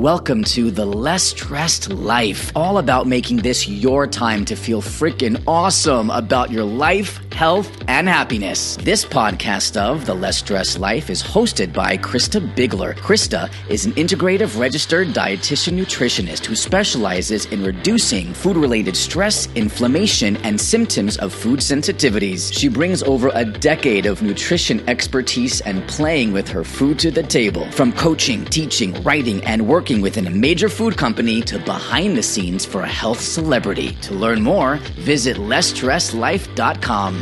Welcome to the Less Stressed Life, all about making this your time to feel freaking awesome about your life, health, and happiness. This podcast of The Less Stressed Life is hosted by Krista Bigler. Krista is an integrative registered dietitian nutritionist who specializes in reducing food related stress, inflammation, and symptoms of food sensitivities. She brings over a decade of nutrition expertise and playing with her food to the table. From coaching, teaching, writing, and working working within a major food company to behind the scenes for a health celebrity. To learn more, visit lessstressedlife.com.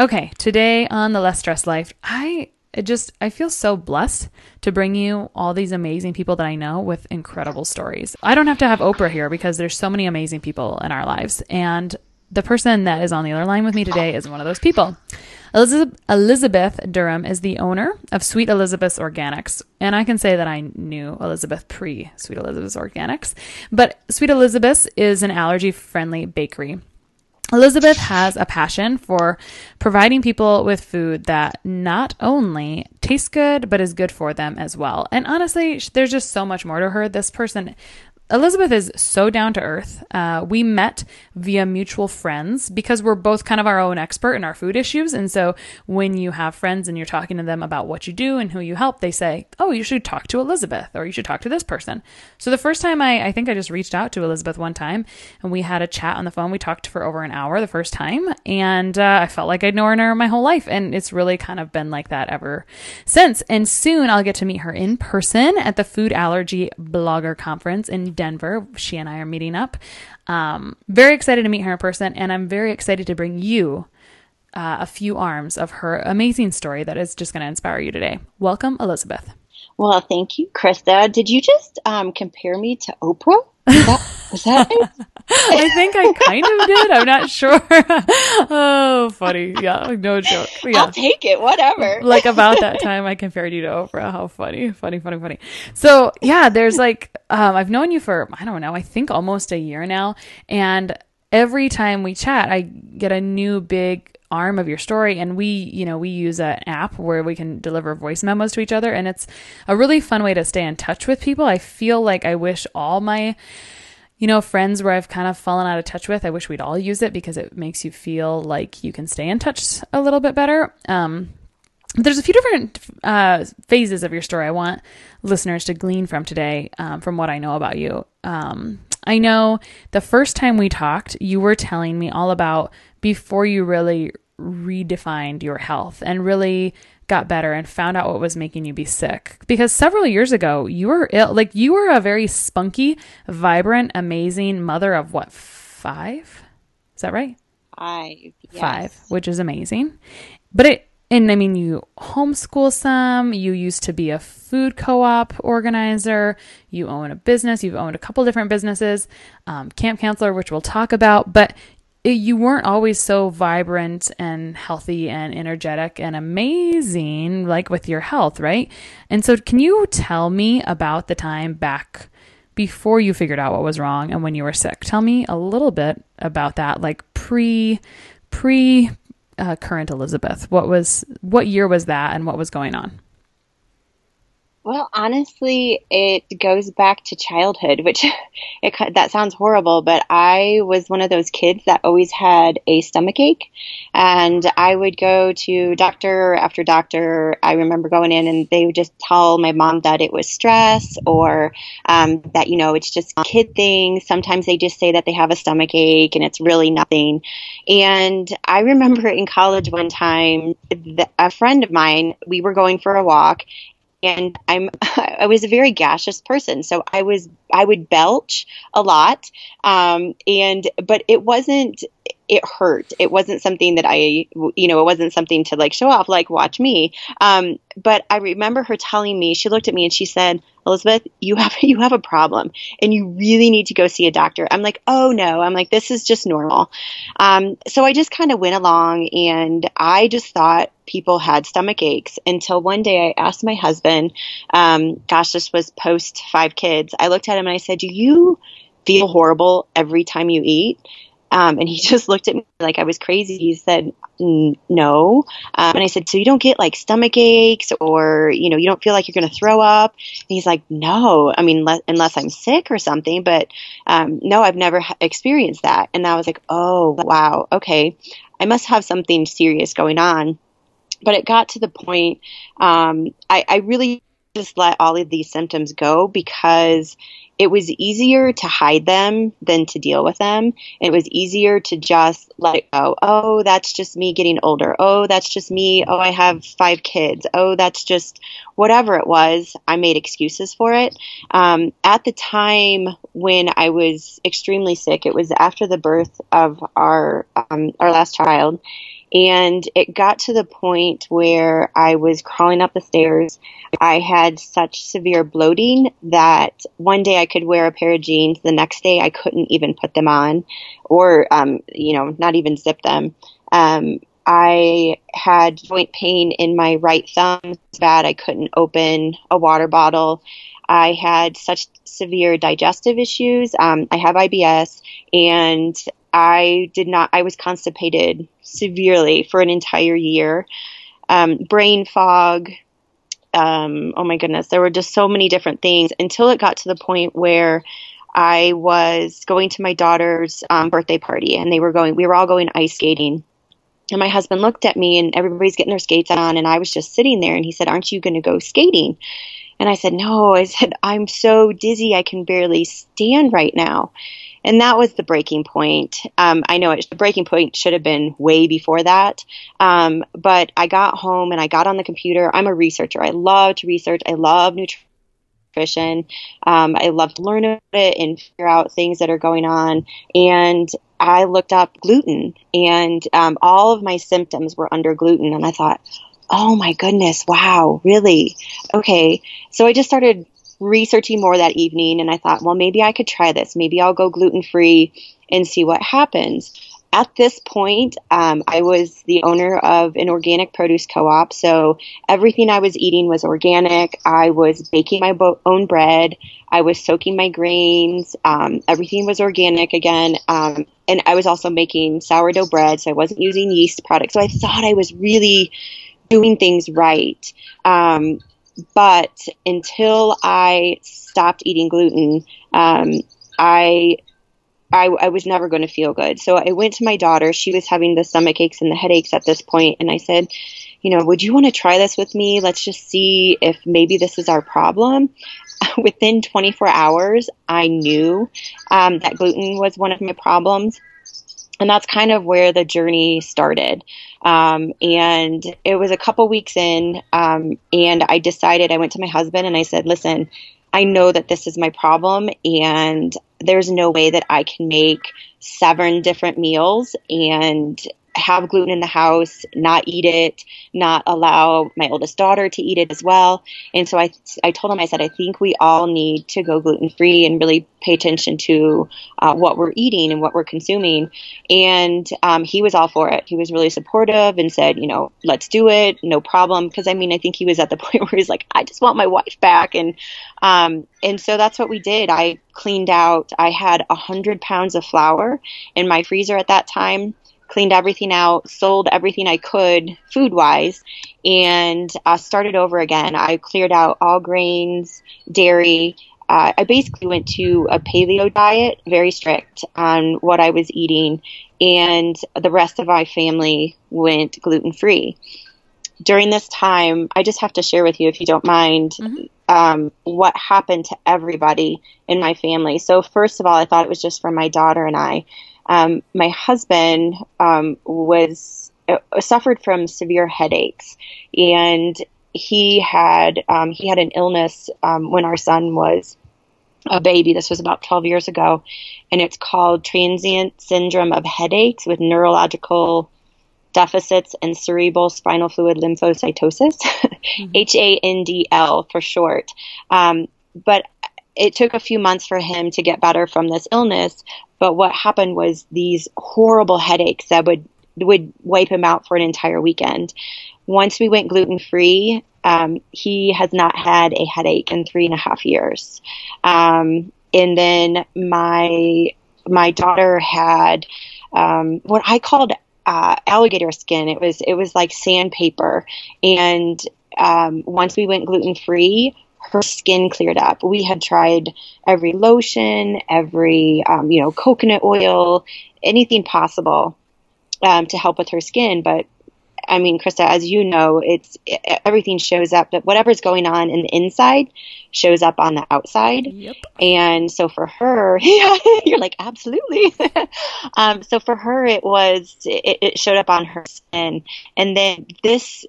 Okay, today on the Less Stress Life, I just I feel so blessed to bring you all these amazing people that I know with incredible stories. I don't have to have Oprah here because there's so many amazing people in our lives and the person that is on the other line with me today is one of those people. Elizabeth, Durham is the owner of Sweet Elizabeth's Organics. And I can say that I knew Elizabeth pre Sweet Elizabeth's Organics. But Sweet Elizabeth's is an allergy friendly bakery. Elizabeth has a passion for providing people with food that not only tastes good, but is good for them as well. And honestly, there's just so much more to her. This person Elizabeth is so down to earth. Uh, we met via mutual friends because we're both kind of our own expert in our food issues. And so when you have friends and you're talking to them about what you do and who you help, they say, Oh, you should talk to Elizabeth or you should talk to this person. So the first time I, I think I just reached out to Elizabeth one time and we had a chat on the phone. We talked for over an hour the first time and uh, I felt like I'd known her my whole life. And it's really kind of been like that ever since. And soon I'll get to meet her in person at the Food Allergy Blogger Conference in Denver. She and I are meeting up. Um, very excited to meet her in person, and I'm very excited to bring you uh, a few arms of her amazing story that is just going to inspire you today. Welcome, Elizabeth. Well, thank you, Krista. Did you just um, compare me to Oprah? Was that, was that I think I kind of did. I'm not sure. oh, funny. Yeah, no joke. Yeah. I'll take it. Whatever. like about that time I compared you to Oprah. How funny, funny, funny, funny. So yeah, there's like um, I've known you for I don't know. I think almost a year now, and every time we chat, I get a new big arm of your story and we you know we use an app where we can deliver voice memos to each other and it's a really fun way to stay in touch with people i feel like i wish all my you know, friends where I've kind of fallen out of touch with. I wish we'd all use it because it makes you feel like you can stay in touch a little bit better. Um, there's a few different uh, phases of your story I want listeners to glean from today, um, from what I know about you. Um, I know the first time we talked, you were telling me all about before you really redefined your health and really got better and found out what was making you be sick. Because several years ago, you were ill. Like, you were a very spunky, vibrant, amazing mother of what, five? Is that right? Five. Yes. Five, which is amazing. But it, and I mean, you homeschool some, you used to be a food co op organizer, you own a business, you've owned a couple different businesses, um, camp counselor, which we'll talk about, but you weren't always so vibrant and healthy and energetic and amazing like with your health, right? And so can you tell me about the time back before you figured out what was wrong and when you were sick? Tell me a little bit about that like pre pre uh, current Elizabeth? What was what year was that, and what was going on? Well, honestly, it goes back to childhood, which it, that sounds horrible, but I was one of those kids that always had a stomach ache, and I would go to doctor after doctor. I remember going in, and they would just tell my mom that it was stress or um, that you know it's just kid things. Sometimes they just say that they have a stomach ache, and it's really nothing. And I remember in college one time, a friend of mine, we were going for a walk, and I'm I was a very gaseous person, so I was I would belch a lot, um, and but it wasn't it hurt. It wasn't something that I, you know, it wasn't something to like show off, like watch me. Um, but I remember her telling me, she looked at me and she said, Elizabeth, you have you have a problem, and you really need to go see a doctor. I'm like, oh no, I'm like, this is just normal. Um, so I just kind of went along, and I just thought people had stomach aches until one day I asked my husband, um, gosh, this was post five kids. I looked at him and I said, do you feel horrible every time you eat? Um, and he just looked at me like I was crazy. He said, no. Um, and I said, so you don't get like stomach aches or, you know, you don't feel like you're going to throw up? And he's like, no, I mean, le- unless I'm sick or something, but um, no, I've never ha- experienced that. And I was like, oh, wow, okay. I must have something serious going on. But it got to the point, um, I, I really just let all of these symptoms go because it was easier to hide them than to deal with them. It was easier to just let it go. Oh, that's just me getting older. Oh, that's just me. Oh, I have five kids. Oh, that's just whatever it was. I made excuses for it. Um, at the time when I was extremely sick, it was after the birth of our um, our last child, and it got to the point where I was crawling up the stairs. I had such severe bloating that one day I could wear a pair of jeans. The next day I couldn't even put them on or, um, you know, not even zip them. Um, I had joint pain in my right thumb bad I couldn't open a water bottle. I had such severe digestive issues. Um, I have IBS, and I did not, I was constipated severely for an entire year. Um, brain fog. Um, oh my goodness, there were just so many different things until it got to the point where I was going to my daughter's um, birthday party and they were going, we were all going ice skating. And my husband looked at me and everybody's getting their skates on and I was just sitting there and he said, Aren't you going to go skating? And I said, No. I said, I'm so dizzy I can barely stand right now and that was the breaking point. Um, I know it, the breaking point should have been way before that, um, but I got home and I got on the computer. I'm a researcher. I love to research. I love nutrition. Um, I love to learn about it and figure out things that are going on. And I looked up gluten, and um, all of my symptoms were under gluten. And I thought, oh my goodness, wow, really? Okay. So I just started researching more that evening and I thought, well, maybe I could try this. Maybe I'll go gluten free and see what happens. At this point, um, I was the owner of an organic produce co op. So everything I was eating was organic. I was baking my bo- own bread. I was soaking my grains. Um, everything was organic again. Um, and I was also making sourdough bread. So I wasn't using yeast products. So I thought I was really doing things right. Um, but until I stopped eating gluten, um, I, I, I was never going to feel good. So I went to my daughter. She was having the stomach aches and the headaches at this point, and I said, you know, would you want to try this with me? Let's just see if maybe this is our problem. Within 24 hours, I knew um, that gluten was one of my problems and that's kind of where the journey started. Um, and it was a couple weeks in, um, and I decided, I went to my husband and I said, listen, I know that this is my problem, and there's no way that I can make seven different meals and have gluten in the house, not eat it, not allow my oldest daughter to eat it as well. And so I, I told him, I said, I think we all need to go gluten free and really pay attention to uh, what we're eating and what we're consuming. And um, he was all for it. He was really supportive and said, you know, let's do it, no problem. Because I mean, I think he was at the point where he's like, I just want my wife back. And um, and so that's what we did. I cleaned out. I had a hundred pounds of flour in my freezer at that time cleaned everything out, sold everything I could food wise, and uh, started over again. I cleared out all grains, dairy. Uh, I basically went to a paleo diet, very strict on what I was eating, and the rest of my family went gluten free. During this time, I just have to share with you, if you don't mind, mm-hmm. um, what happened to everybody in my family. So, first of all, I thought it was just for my daughter and I. Um, my husband um, was uh, suffered from severe headaches, and he had um, he had an illness um, when our son was a baby. This was about 12 years ago, and it's called transient syndrome of headaches with neurological deficits and cerebral spinal fluid lymphocytosis, mm-hmm. H A N D L for short. Um, but it took a few months for him to get better from this illness. But what happened was these horrible headaches that would would wipe him out for an entire weekend. Once we went gluten free, um, he has not had a headache in three and a half years. Um, and then my my daughter had um, what I called uh, alligator skin. It was it was like sandpaper, and um, once we went gluten free, her skin cleared up. We had tried every lotion, every um, you know coconut oil, anything possible um, to help with her skin, but I mean, Krista, as you know, it's it, everything shows up, but whatever's going on in the inside shows up on the outside. Yep. And so for her, yeah, you're like, absolutely. um, so for her, it was, it, it showed up on her skin. And then this,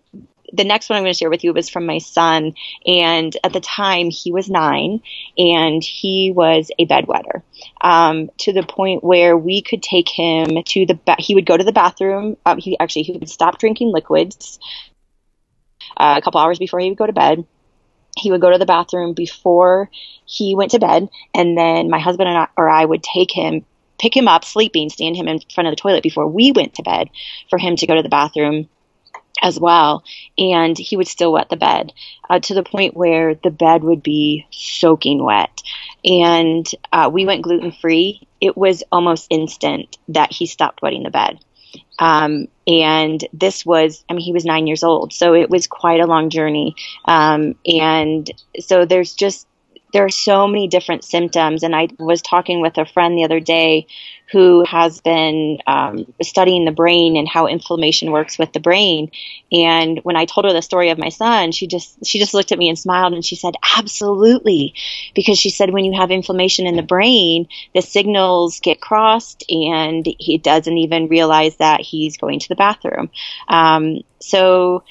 the next one I'm going to share with you was from my son. And at the time, he was nine and he was a bedwetter um, to the point where we could take him to the, ba- he would go to the bathroom. Um, he actually, he would stop drinking liquids uh, a couple hours before he would go to bed. He would go to the bathroom before he went to bed. And then my husband and I, or I would take him pick him up sleeping, stand him in front of the toilet before we went to bed for him to go to the bathroom as well. And he would still wet the bed uh, to the point where the bed would be soaking wet. And uh, we went gluten free. It was almost instant that he stopped wetting the bed. Um, and this was, I mean, he was nine years old, so it was quite a long journey. Um, and so there's just, there are so many different symptoms. And I was talking with a friend the other day who has been um, studying the brain and how inflammation works with the brain. And when I told her the story of my son, she just she just looked at me and smiled and she said, "Absolutely," because she said when you have inflammation in the brain, the signals get crossed, and he doesn't even realize that he's going to the bathroom. Um, so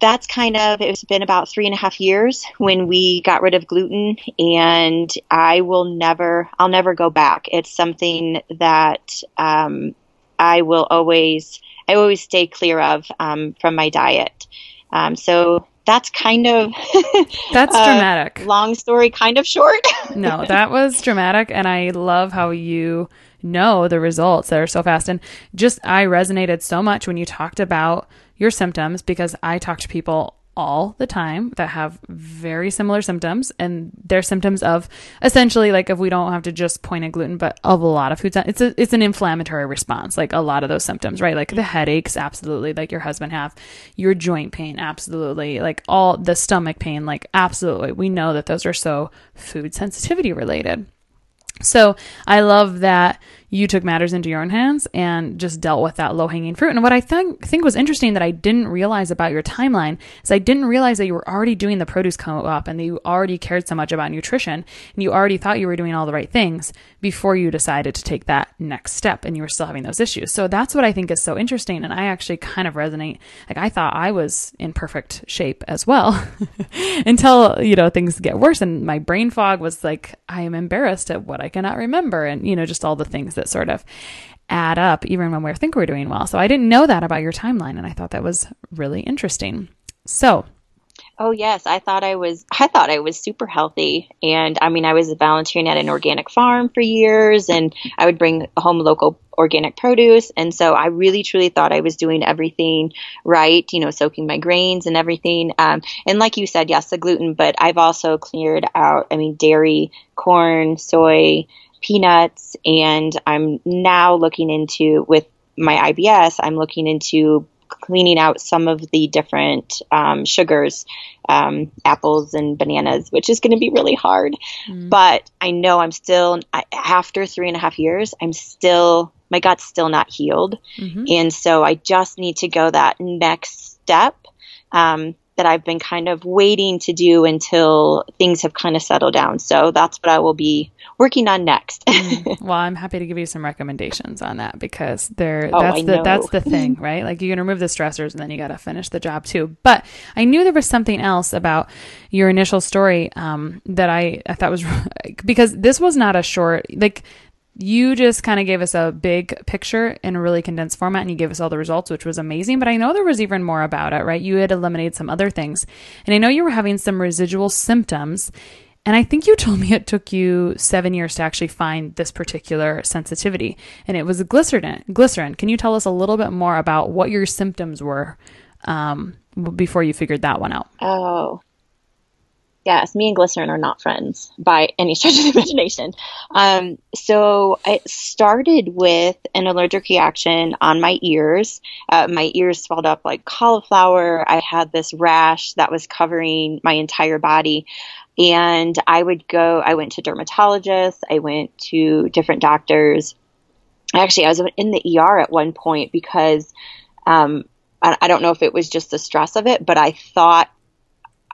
that's kind of it's been about three and a half years when we got rid of gluten and i will never i'll never go back. It's something that um, i will always i always stay clear of um, from my diet. Um, so that's kind of that's dramatic. long story kind of short. No that was dramatic and i love how you know the results that are so fast. And just i resonated so much when you talked about your symptoms because I talk to people all the time that have very similar symptoms and they're symptoms of essentially like if we don't have to just point at gluten but of a lot of foods it's a, it's an inflammatory response like a lot of those symptoms right? Like the headaches absolutely like your husband have your joint pain absolutely like all the stomach pain like absolutely. We know that those are so food sensitivity related so I love that you took matters into your own hands and just dealt with that low hanging fruit. And what I think think was interesting that I didn't realize about your timeline is I didn't realize that you were already doing the produce co-op and that you already cared so much about nutrition and you already thought you were doing all the right things before you decided to take that next step and you were still having those issues. So that's what I think is so interesting. And I actually kind of resonate. Like I thought I was in perfect shape as well until, you know, things get worse and my brain fog was like, I am embarrassed at what I cannot remember and, you know, just all the things that sort of add up even when we think we're doing well. So I didn't know that about your timeline and I thought that was really interesting. So, Oh yes, I thought I was I thought I was super healthy. And I mean I was volunteering at an organic farm for years and I would bring home local organic produce. And so I really truly thought I was doing everything right, you know, soaking my grains and everything. Um, and like you said, yes, the gluten, but I've also cleared out I mean dairy, corn, soy, peanuts, and I'm now looking into with my IBS, I'm looking into cleaning out some of the different um, sugars, um, apples and bananas, which is going to be really hard. Mm. But I know I'm still, after three and a half years, I'm still, my gut's still not healed. Mm-hmm. And so I just need to go that next step. Um, that I've been kind of waiting to do until things have kind of settled down. So that's what I will be working on next. mm. Well, I'm happy to give you some recommendations on that because there oh, that's I the know. that's the thing, right? Like you can remove the stressors and then you got to finish the job too. But I knew there was something else about your initial story um, that I I thought was because this was not a short like you just kind of gave us a big picture in a really condensed format and you gave us all the results, which was amazing. But I know there was even more about it, right? You had eliminated some other things. And I know you were having some residual symptoms. And I think you told me it took you seven years to actually find this particular sensitivity. And it was glycerin. Glycerin. Can you tell us a little bit more about what your symptoms were um, before you figured that one out? Oh, yes, me and glycerin are not friends by any stretch of the imagination. Um, so it started with an allergic reaction on my ears. Uh, my ears swelled up like cauliflower. I had this rash that was covering my entire body. And I would go, I went to dermatologists, I went to different doctors. Actually, I was in the ER at one point because um, I, I don't know if it was just the stress of it, but I thought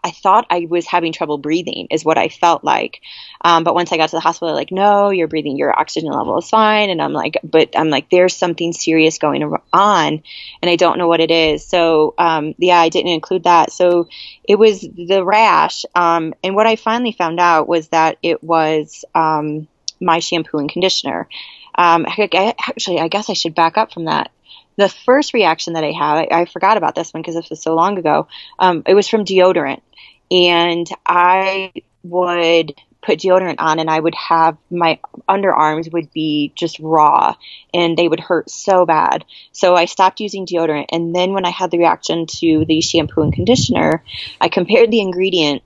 I thought I was having trouble breathing, is what I felt like. Um, but once I got to the hospital, like, no, you're breathing, your oxygen level is fine. And I'm like, but I'm like, there's something serious going on, and I don't know what it is. So, um, yeah, I didn't include that. So it was the rash. Um, and what I finally found out was that it was um, my shampoo and conditioner. Um, actually, I guess I should back up from that the first reaction that I had, I, I forgot about this one because this was so long ago. Um, it was from deodorant and I would put deodorant on and I would have my underarms would be just raw and they would hurt so bad. So I stopped using deodorant. And then when I had the reaction to the shampoo and conditioner, I compared the ingredient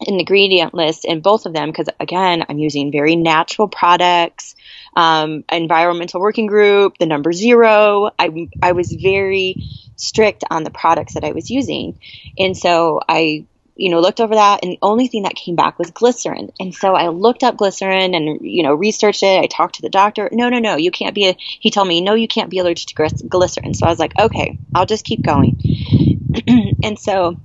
ingredient list in both of them because again i'm using very natural products um, environmental working group the number zero I, I was very strict on the products that i was using and so i you know, looked over that and the only thing that came back was glycerin. And so I looked up glycerin and, you know, researched it. I talked to the doctor. No, no, no, you can't be a, he told me, no, you can't be allergic to glycerin. So I was like, okay, I'll just keep going. and so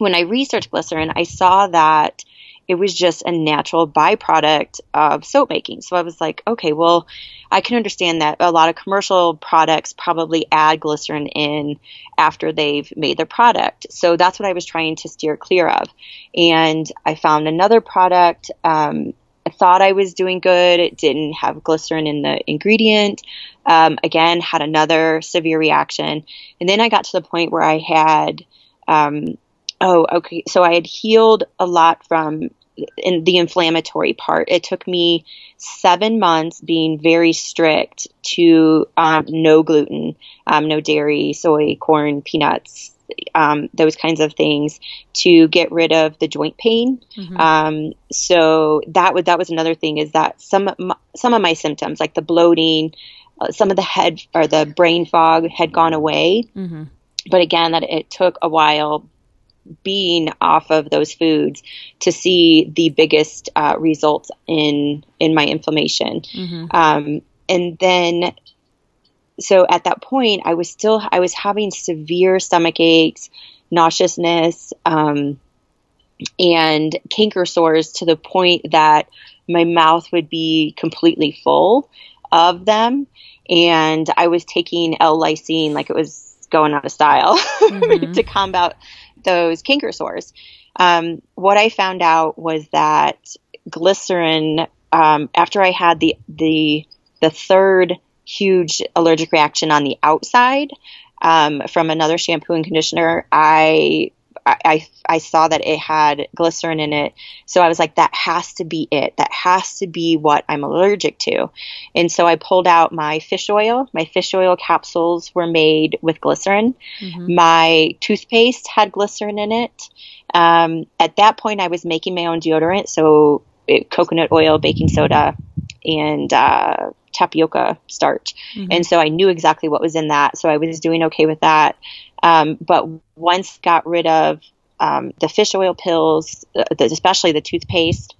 when I researched glycerin, I saw that it was just a natural byproduct of soap making. So I was like, okay, well, I can understand that a lot of commercial products probably add glycerin in after they've made their product. So that's what I was trying to steer clear of. And I found another product. Um, I thought I was doing good. It didn't have glycerin in the ingredient. Um, again, had another severe reaction. And then I got to the point where I had, um, oh, okay. So I had healed a lot from in the inflammatory part. It took me seven months being very strict to um, no gluten, um, no dairy, soy, corn, peanuts, um, those kinds of things to get rid of the joint pain. Mm-hmm. Um, so that was that was another thing is that some some of my symptoms like the bloating, uh, some of the head or the brain fog had gone away. Mm-hmm. But again, that it took a while being off of those foods to see the biggest uh, results in in my inflammation. Mm-hmm. Um, and then, so at that point, I was still I was having severe stomach aches, nauseousness, um, and canker sores to the point that my mouth would be completely full of them, and I was taking L-lysine like it was going out of style mm-hmm. to combat those canker sores. Um, what I found out was that glycerin, um, after I had the the the third huge allergic reaction on the outside um, from another shampoo and conditioner, I I, I saw that it had glycerin in it. So I was like, that has to be it. That has to be what I'm allergic to. And so I pulled out my fish oil. My fish oil capsules were made with glycerin. Mm-hmm. My toothpaste had glycerin in it. Um, at that point, I was making my own deodorant. So it, coconut oil, baking soda, and uh, tapioca starch. And so I knew exactly what was in that. So I was doing okay with that. Um, but once got rid of um, the fish oil pills, uh, the, especially the toothpaste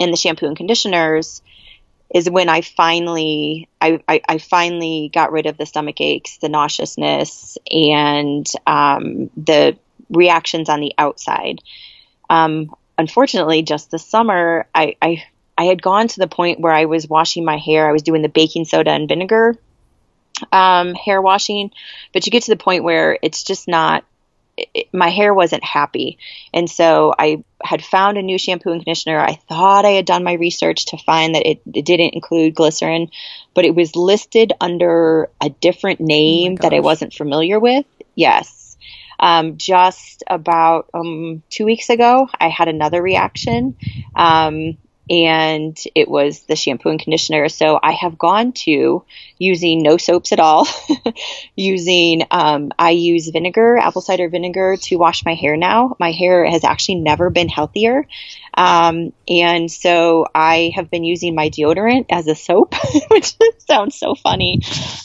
and the shampoo and conditioners, is when I finally I, I, I finally got rid of the stomach aches, the nauseousness, and um, the reactions on the outside. Um, unfortunately, just this summer, I, I I had gone to the point where I was washing my hair. I was doing the baking soda and vinegar um, hair washing, but you get to the point where it's just not. It, my hair wasn't happy, and so I had found a new shampoo and conditioner. I thought I had done my research to find that it, it didn't include glycerin, but it was listed under a different name that I wasn't familiar with. Yes. Um, just about um, two weeks ago, I had another reaction. Um, and it was the shampoo and conditioner. So I have gone to using no soaps at all, using, um, I use vinegar, apple cider vinegar to wash my hair now. My hair has actually never been healthier. Um, and so I have been using my deodorant as a soap, which sounds so funny.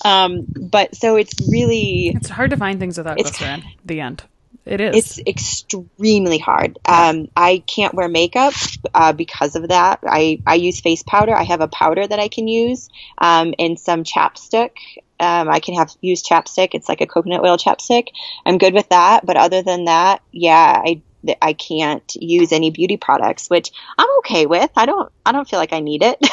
Um, but so it's really, It's hard to find things without glycerin. The end. It is. it's extremely hard. Um, I can't wear makeup uh, because of that. I, I use face powder. I have a powder that I can use um, and some chapstick. Um, I can have use chapstick. It's like a coconut oil chapstick. I'm good with that. But other than that, yeah, I I can't use any beauty products, which I'm okay with. I don't I don't feel like I need it.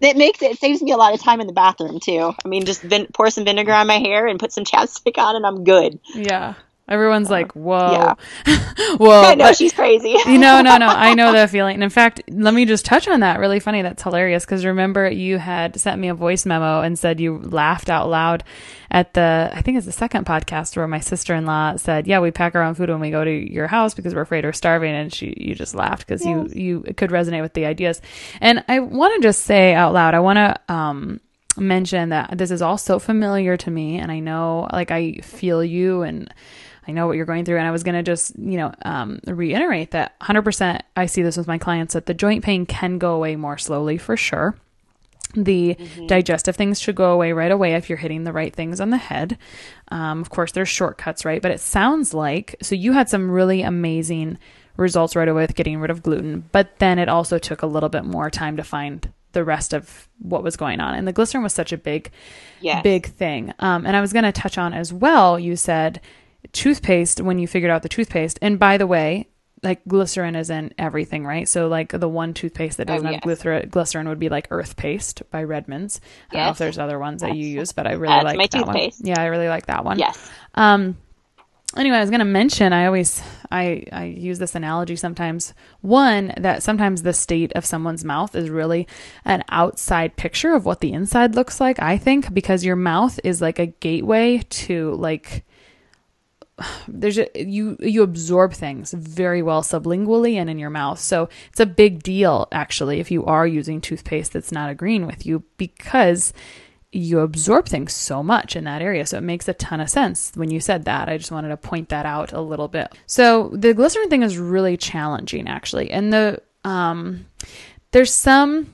It makes it, it saves me a lot of time in the bathroom too. I mean, just vin- pour some vinegar on my hair and put some chapstick on, and I'm good. yeah. Everyone's like, whoa. Uh, yeah. whoa. I know but- she's crazy. you know, no, no. I know that feeling. And in fact, let me just touch on that. Really funny. That's hilarious. Because remember, you had sent me a voice memo and said you laughed out loud at the, I think it's the second podcast where my sister in law said, "Yeah, we pack our own food when we go to your house because we're afraid we're starving." And she, you just laughed because you, you could resonate with the ideas. And I want to just say out loud, I want to, um, mention that this is all so familiar to me and I know like I feel you and I know what you're going through and I was going to just, you know, um, reiterate that 100% I see this with my clients that the joint pain can go away more slowly for sure. The digestive things should go away right away if you're hitting the right things on the head. Um, of course, there's shortcuts, right? But it sounds like so you had some really amazing results right away with getting rid of gluten, but then it also took a little bit more time to find the rest of what was going on. And the glycerin was such a big, Yes. big thing. Um, and I was going to touch on as well. You said toothpaste when you figured out the toothpaste. And by the way, like glycerin is in everything, right? So like the one toothpaste that doesn't Oh, have yes. glycerin, glycerin would be like Earth Paste by Redmond's. I don't know if there's other ones that you use, but I really like my that one. Yeah, I really like that one. Yes. Um, anyway, I was going to mention, I always, I, I use this analogy sometimes. One, that sometimes the state of someone's mouth is really an outside picture of what the inside looks like, I think, because your mouth is like a gateway to like, there's a, you you absorb things very well sublingually and in your mouth. So it's a big deal actually if you are using toothpaste that's not agreeing with you because you absorb things so much in that area. So it makes a ton of sense when you said that. I just wanted to point that out a little bit. So the glycerin thing is really challenging actually. And the um there's some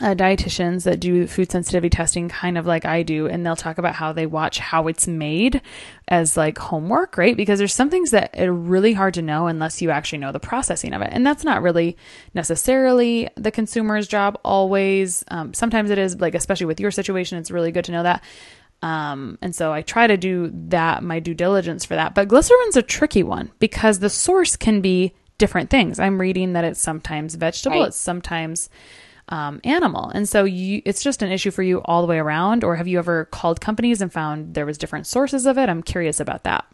uh, dietitians that do food sensitivity testing kind of like I do, and they'll talk about how they watch how it's made as like homework, right? Because there's some things that are really hard to know unless you actually know the processing of it. And that's not really necessarily the consumer's job always. Um, sometimes it is, like, especially with your situation, it's really good to know that. Um, and so I try to do that, my due diligence for that. But glycerin's a tricky one because the source can be different things. I'm reading that it's sometimes vegetable, Right. it's sometimes um, animal. And so you, it's just an issue for you all the way around. Or have you ever called companies and found there was different sources of it? I'm curious about that.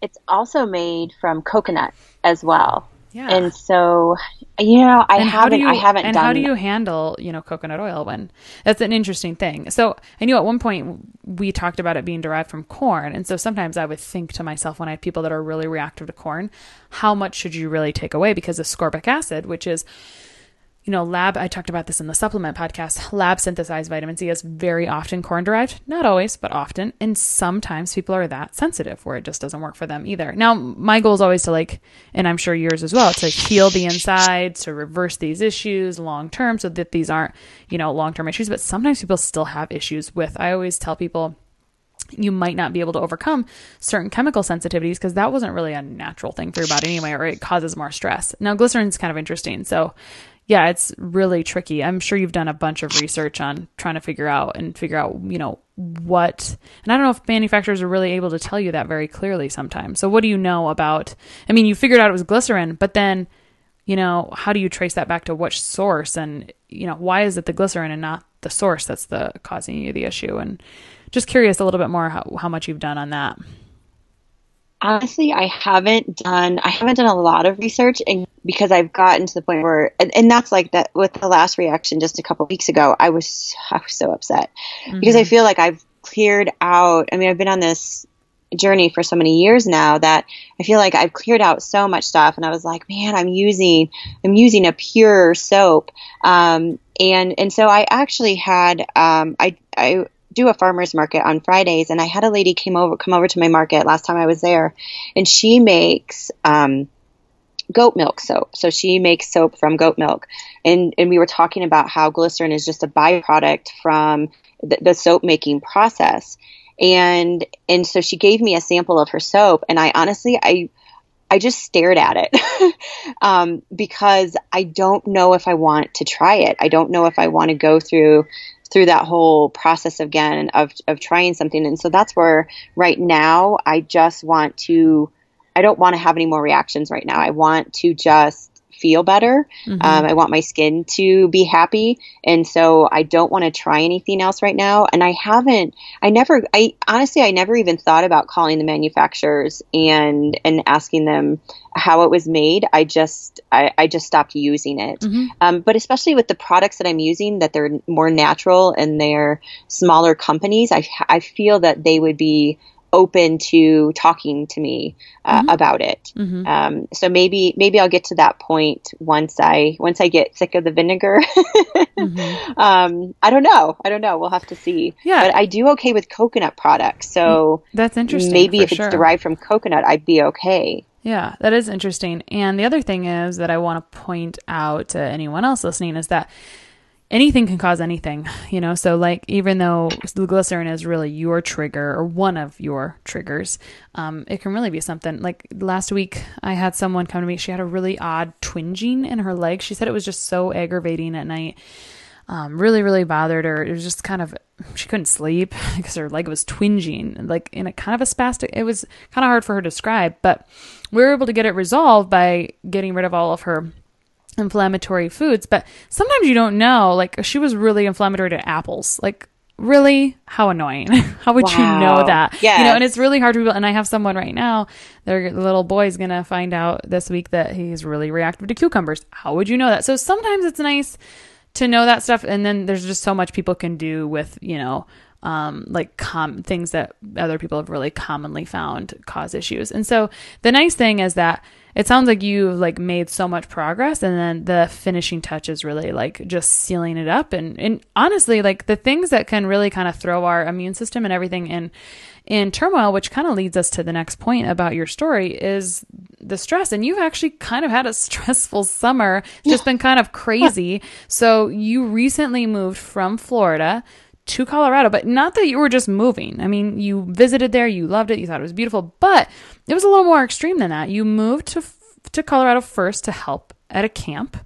It's also made from coconut as well. Yeah. And so, you know, I and how do haven't, you, I haven't and done. how do you handle, you know, coconut oil when that's an interesting thing. So I knew at one point we talked about it being derived from corn. And so sometimes I would think to myself when I have people that are really reactive to corn, how much should you really take away? Because ascorbic acid, which is you know, lab, I talked about this in the supplement podcast. Lab synthesized vitamin C is very often corn derived, not always, but often. And sometimes people are that sensitive where it just doesn't work for them either. Now, my goal is always to like, and I'm sure yours as well, to heal the inside, to reverse these issues long term so that these aren't, you know, long term issues. But sometimes people still have issues with, I always tell people, you might not be able to overcome certain chemical sensitivities because that wasn't really a natural thing for your body anyway, or it causes more stress. Now, glycerin is kind of interesting. So, yeah, it's really tricky. I'm sure you've done a bunch of research on trying to figure out and figure out, you know, what, and I don't know if manufacturers are really able to tell you that very clearly sometimes. So, what do you know about? I mean, you figured out it was glycerin, but then, you know, how do you trace that back to which source? And, you know, why is it the glycerin and not the source that's the causing you the issue? And just curious a little bit more how, how much you've done on that honestly i haven't done i haven't done a lot of research and because i've gotten to the point where and, and that's like that with the last reaction just a couple weeks ago i was i was so upset mm-hmm. because i feel like i've cleared out i mean i've been on this journey for so many years now that i feel like i've cleared out so much stuff and i was like man i'm using i'm using a pure soap um, and and so i actually had um, i i do a farmers market on Fridays, and I had a lady came over come over to my market last time I was there, and she makes um, goat milk soap. So she makes soap from goat milk, and and we were talking about how glycerin is just a byproduct from the, the soap making process, and and so she gave me a sample of her soap, and I honestly I. I just stared at it um, because I don't know if I want to try it. I don't know if I want to go through through that whole process again of, of trying something. And so that's where right now I just want to, I don't want to have any more reactions right now. I want to just feel better. Mm-hmm. Um, I want my skin to be happy. And so I don't want to try anything else right now. And I haven't, I never, I honestly, I never even thought about calling the manufacturers and, and asking them how it was made. I just, I, I just stopped using it. Mm-hmm. Um, but especially with the products that I'm using, that they're more natural and they're smaller companies, I, I feel that they would be open to talking to me uh, mm-hmm. about it. Mm-hmm. Um, so maybe maybe I'll get to that point once I once I get sick of the vinegar. mm-hmm. um, I don't know. I don't know. We'll have to see. Yeah, but I do okay with coconut products. So mm, that's interesting. Maybe if sure. it's derived from coconut, I'd be okay. Yeah, that is interesting. And the other thing is that I want to point out to anyone else listening is that anything can cause anything, you know. So, like, even though glycerin is really your trigger or one of your triggers, um, it can really be something. Like last week, I had someone come to me. She had a really odd twinging in her leg. She said it was just so aggravating at night. Um, really, really bothered her. It was just kind of she couldn't sleep because her leg was twinging, like in a kind of a spastic. It was kind of hard for her to describe, but we were able to get it resolved by getting rid of all of her inflammatory foods, but sometimes you don't know. Like she was really inflammatory to apples. Like really how annoying how would wow. you know that yeah you know and it's really hard to people and i have someone right now their little boy's gonna find out this week that he's really reactive to cucumbers how would you know that so sometimes it's nice to know that stuff and then there's just so much people can do with you know um, like com- things that other people have really commonly found cause issues and so the nice thing is that it sounds like you've like made so much progress and then the finishing touch is really like just sealing it up. And and honestly like the things that can really kind of throw our immune system and everything in in turmoil which kind of leads us to the next point about your story is the stress. And you've actually kind of had a stressful summer. It's just been kind of crazy. So you recently moved from Florida to Colorado, but not that you were just moving. I mean, you visited there, you loved it, you thought it was beautiful, but it was a little more extreme than that. You moved to to Colorado first to help at a camp.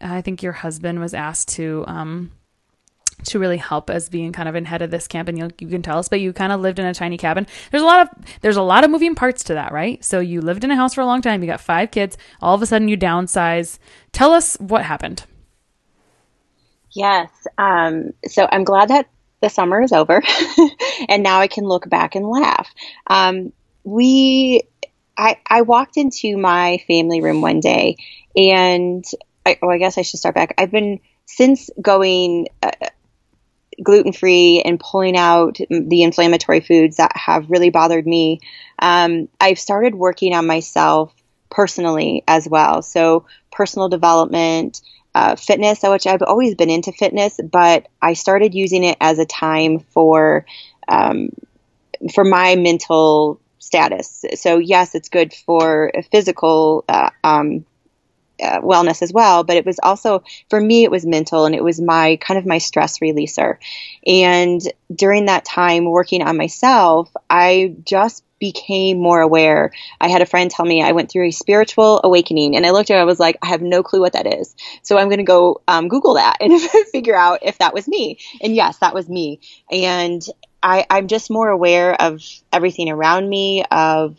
I think your husband was asked to um, to really help as being kind of in head of this camp, and you you can tell us. But you kind of lived in a tiny cabin. There's a lot of there's a lot of moving parts to that, right? So you lived in a house for a long time. You got five kids. All of a sudden, you downsize. Tell us what happened. Yes. Um, so I'm glad that the summer is over and now I can look back and laugh. Um, we, I, I walked into my family room one day and I, oh, I guess I should start back. I've been since going uh, gluten free and pulling out the inflammatory foods that have really bothered me. Um, I've started working on myself personally as well. So personal development, uh, fitness, which I've always been into fitness, but I started using it as a time for um, for my mental status. So yes, it's good for physical uh, um, uh, wellness as well, but it was also for me it was mental and it was my kind of my stress releaser. And during that time working on myself, I just became more aware. I had a friend tell me I went through a spiritual awakening, and I looked at it. I was like, I have no clue what that is. So I'm going to go um, Google that and figure out if that was me. And yes, that was me. And I, I'm just more aware of everything around me, of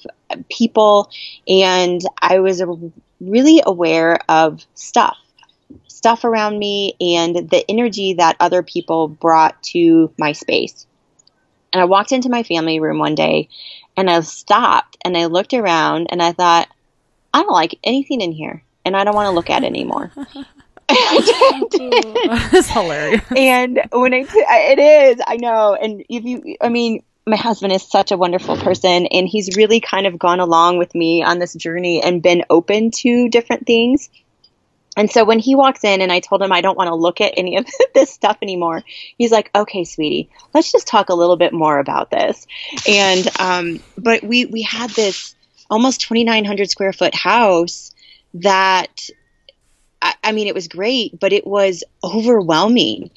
people, and I was really aware of stuff, stuff around me, and the energy that other people brought to my space. And I walked into my family room one day and I stopped and I looked around and I thought, I don't like anything in here and I don't want to look at it anymore. It's hilarious. And when I, t- it is, I know. And if you, I mean, my husband is such a wonderful person and he's really kind of gone along with me on this journey and been open to different things. And so when he walks in and I told him I don't want to look at any of this stuff anymore, he's like, "Okay, sweetie, let's just talk a little bit more about this." And um, but we we had this almost 2,900 square foot house that I, I mean, it was great, but it was overwhelming.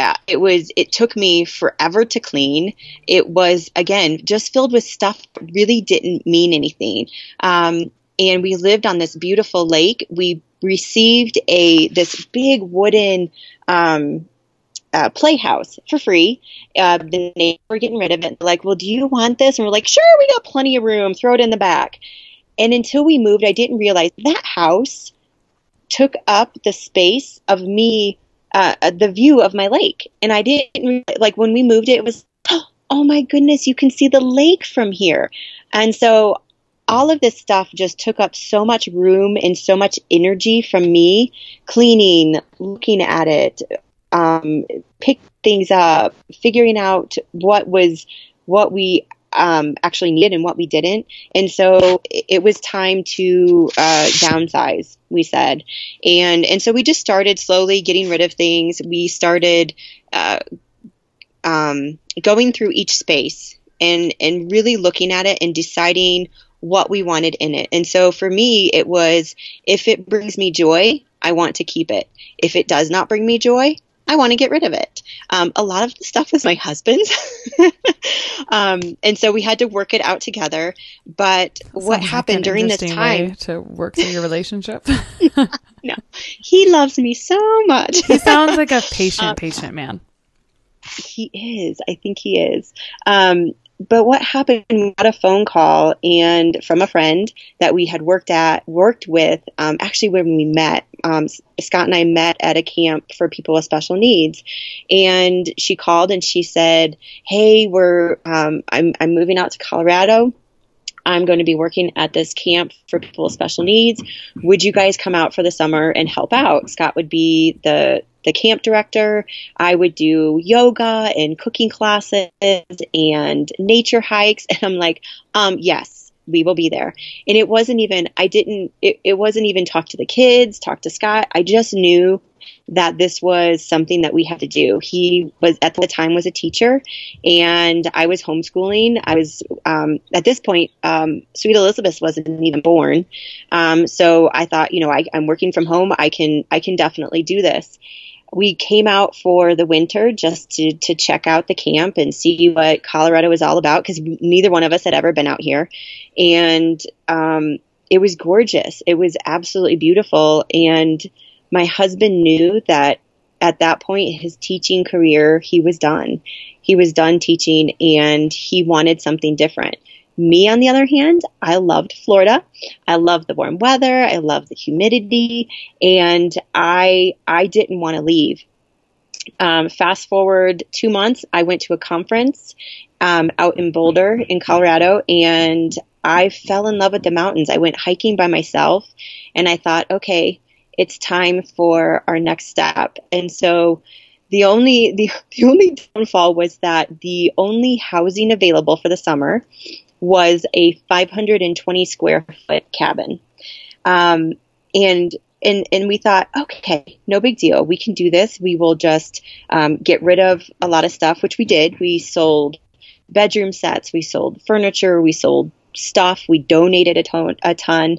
Uh, it was it took me forever to clean it was again just filled with stuff really didn't mean anything um, and we lived on this beautiful lake we received a this big wooden um, uh, playhouse for free. Uh, the neighbors were getting rid of it. Like, well, do you want this? And we're like, sure, we got plenty of room. Throw it in the back. And until we moved, I didn't realize that house took up the space of me, uh, uh the view of my lake. And I didn't like when we moved it, it was, oh my goodness, you can see the lake from here. And so all of this stuff just took up so much room and so much energy from me cleaning, looking at it, um, things up, figuring out what was what we um, actually needed and what we didn't. And so it was time to uh, downsize. We said, and and so we just started slowly getting rid of things. We started uh, um, going through each space and and really looking at it and deciding what we wanted in it. And so for me, it was if it brings me joy, I want to keep it. If it does not bring me joy, I want to get rid of it. Um, a lot of the stuff was my husband's. um, and so we had to work it out together. But what happened like during this time to work through your relationship? no, he loves me so much. he sounds like a patient, um, patient man. He is. I think he is. Um, but what happened we got a phone call and from a friend that we had worked at worked with um, actually when we met um, scott and i met at a camp for people with special needs and she called and she said hey we're um, I'm, I'm moving out to colorado I'm going to be working at this camp for people with special needs. Would you guys come out for the summer and help out? Scott would be the the camp director. I would do yoga and cooking classes and nature hikes. And I'm like, um, yes, we will be there. And it wasn't even, I didn't, it, it wasn't even talk to the kids, talk to Scott. I just knew that this was something that we had to do. He was at the time was a teacher, and I was homeschooling. I was um, at this point, um, Sweet Elizabeth wasn't even born, um, so I thought, you know, I, I'm working from home. I can I can definitely do this we came out for the winter just to, to check out the camp and see what Colorado was all about because neither one of us had ever been out here. And um, it was gorgeous. It was absolutely beautiful. And my husband knew that at that point, his teaching career, he was done. He was done teaching and he wanted something different. Me, on the other hand, I loved Florida. I loved the warm weather. I loved the humidity, and I I didn't want to leave. Um, fast forward two months, I went to a conference um, out in Boulder, in Colorado, and I fell in love with the mountains. I went hiking by myself, and I thought, okay, it's time for our next step. And so the only the, the only downfall was that the only housing available for the summer was a 520 square foot cabin. Um, and and and we thought, okay, no big deal. We can do this. We will just um, get rid of a lot of stuff, which we did. We sold bedroom sets, we sold furniture, we sold stuff, we donated a ton, a ton,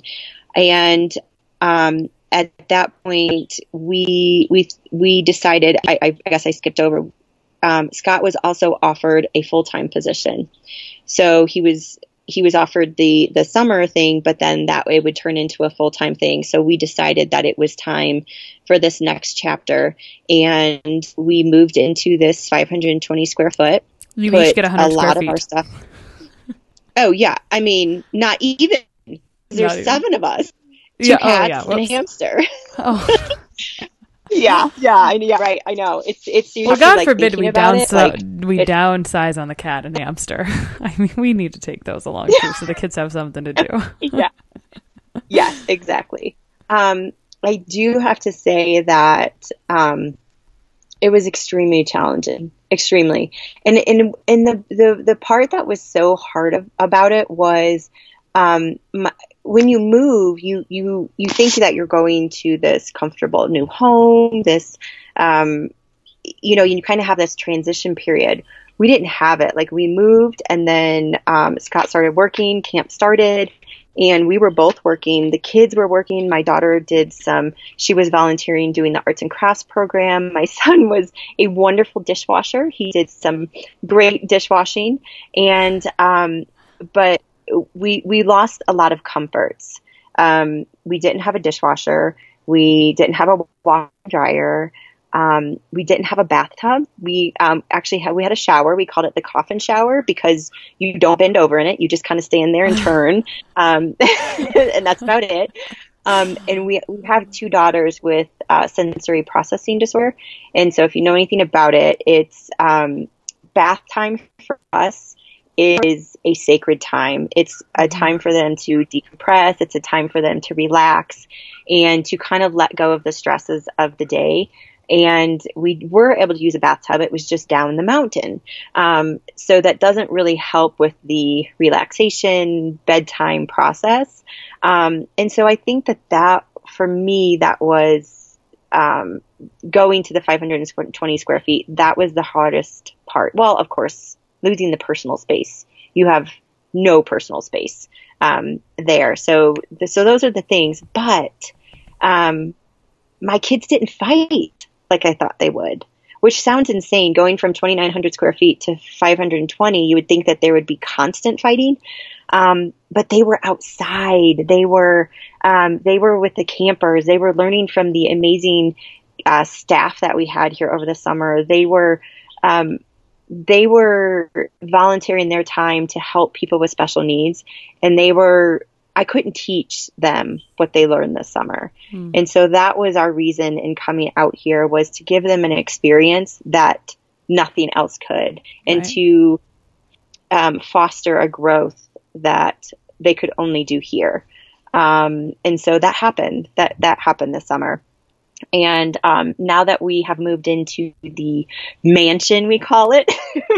and um, at that point, we we we decided. I, I guess I skipped over. Um, Scott was also offered a full time position, so he was he was offered the the summer thing, but then that way would turn into a full time thing. So we decided that it was time for this next chapter, and we moved into this 520 square foot. You each get 100 a lot feet. of our stuff. oh yeah, I mean, not even. There's Not even. seven of us, two Yeah, oh, cats yeah, and a hamster. Oh, yeah, yeah, I yeah, right. I know. It's it's. well, God like, forbid we downsize like, we it- downsize on the cat and hamster. I mean, we need to take those along too, so the kids have something to do. yeah. yes, exactly. Um, I do have to say that um, it was extremely challenging, extremely. And and and the the the part that was so hard of, about it was um, my, when you move, you you you think that you're going to this comfortable new home, this um, you know, you kind of have this transition period. We didn't have it. Like we moved, and then um, Scott started working. Camp started, and we were both working. The kids were working. My daughter did some. She was volunteering doing the arts and crafts program. My son was a wonderful dishwasher. He did some great dishwashing, and um, but we we lost a lot of comforts. Um, we didn't have a dishwasher. We didn't have a washer dryer. Um, we didn't have a bathtub. We um, actually had we had a shower. We called it the coffin shower because you don't bend over in it. You just kind of stay in there and turn, um, and that's about it. Um, and we we have two daughters with uh, sensory processing disorder, and so if you know anything about it, it's um, bath time for us is a sacred time. It's a time for them to decompress. It's a time for them to relax and to kind of let go of the stresses of the day. And we were able to use a bathtub. It was just down the mountain. Um, so that doesn't really help with the relaxation, bedtime process. Um, and so I think that that, for me, that was um, going to the 520 square feet. That was the hardest part. Well, of course, losing the personal space. You have no personal space um, there. So, the, so those are the things. But um, my kids didn't fight like I thought they would, which sounds insane. Going from 2,900 square feet to 520, you would think that there would be constant fighting. Um, but they were outside. They were um, they were with the campers. They were learning from the amazing uh, staff that we had here over the summer. They were um, they were volunteering their time to help people with special needs, and they were. I couldn't teach them what they learned this summer, Hmm. and so that was our reason in coming out here was to give them an experience that nothing else could, and Right. to um, foster a growth that they could only do here. Um, and so that happened. That that happened this summer. And um, now that we have moved into the mansion, we call it,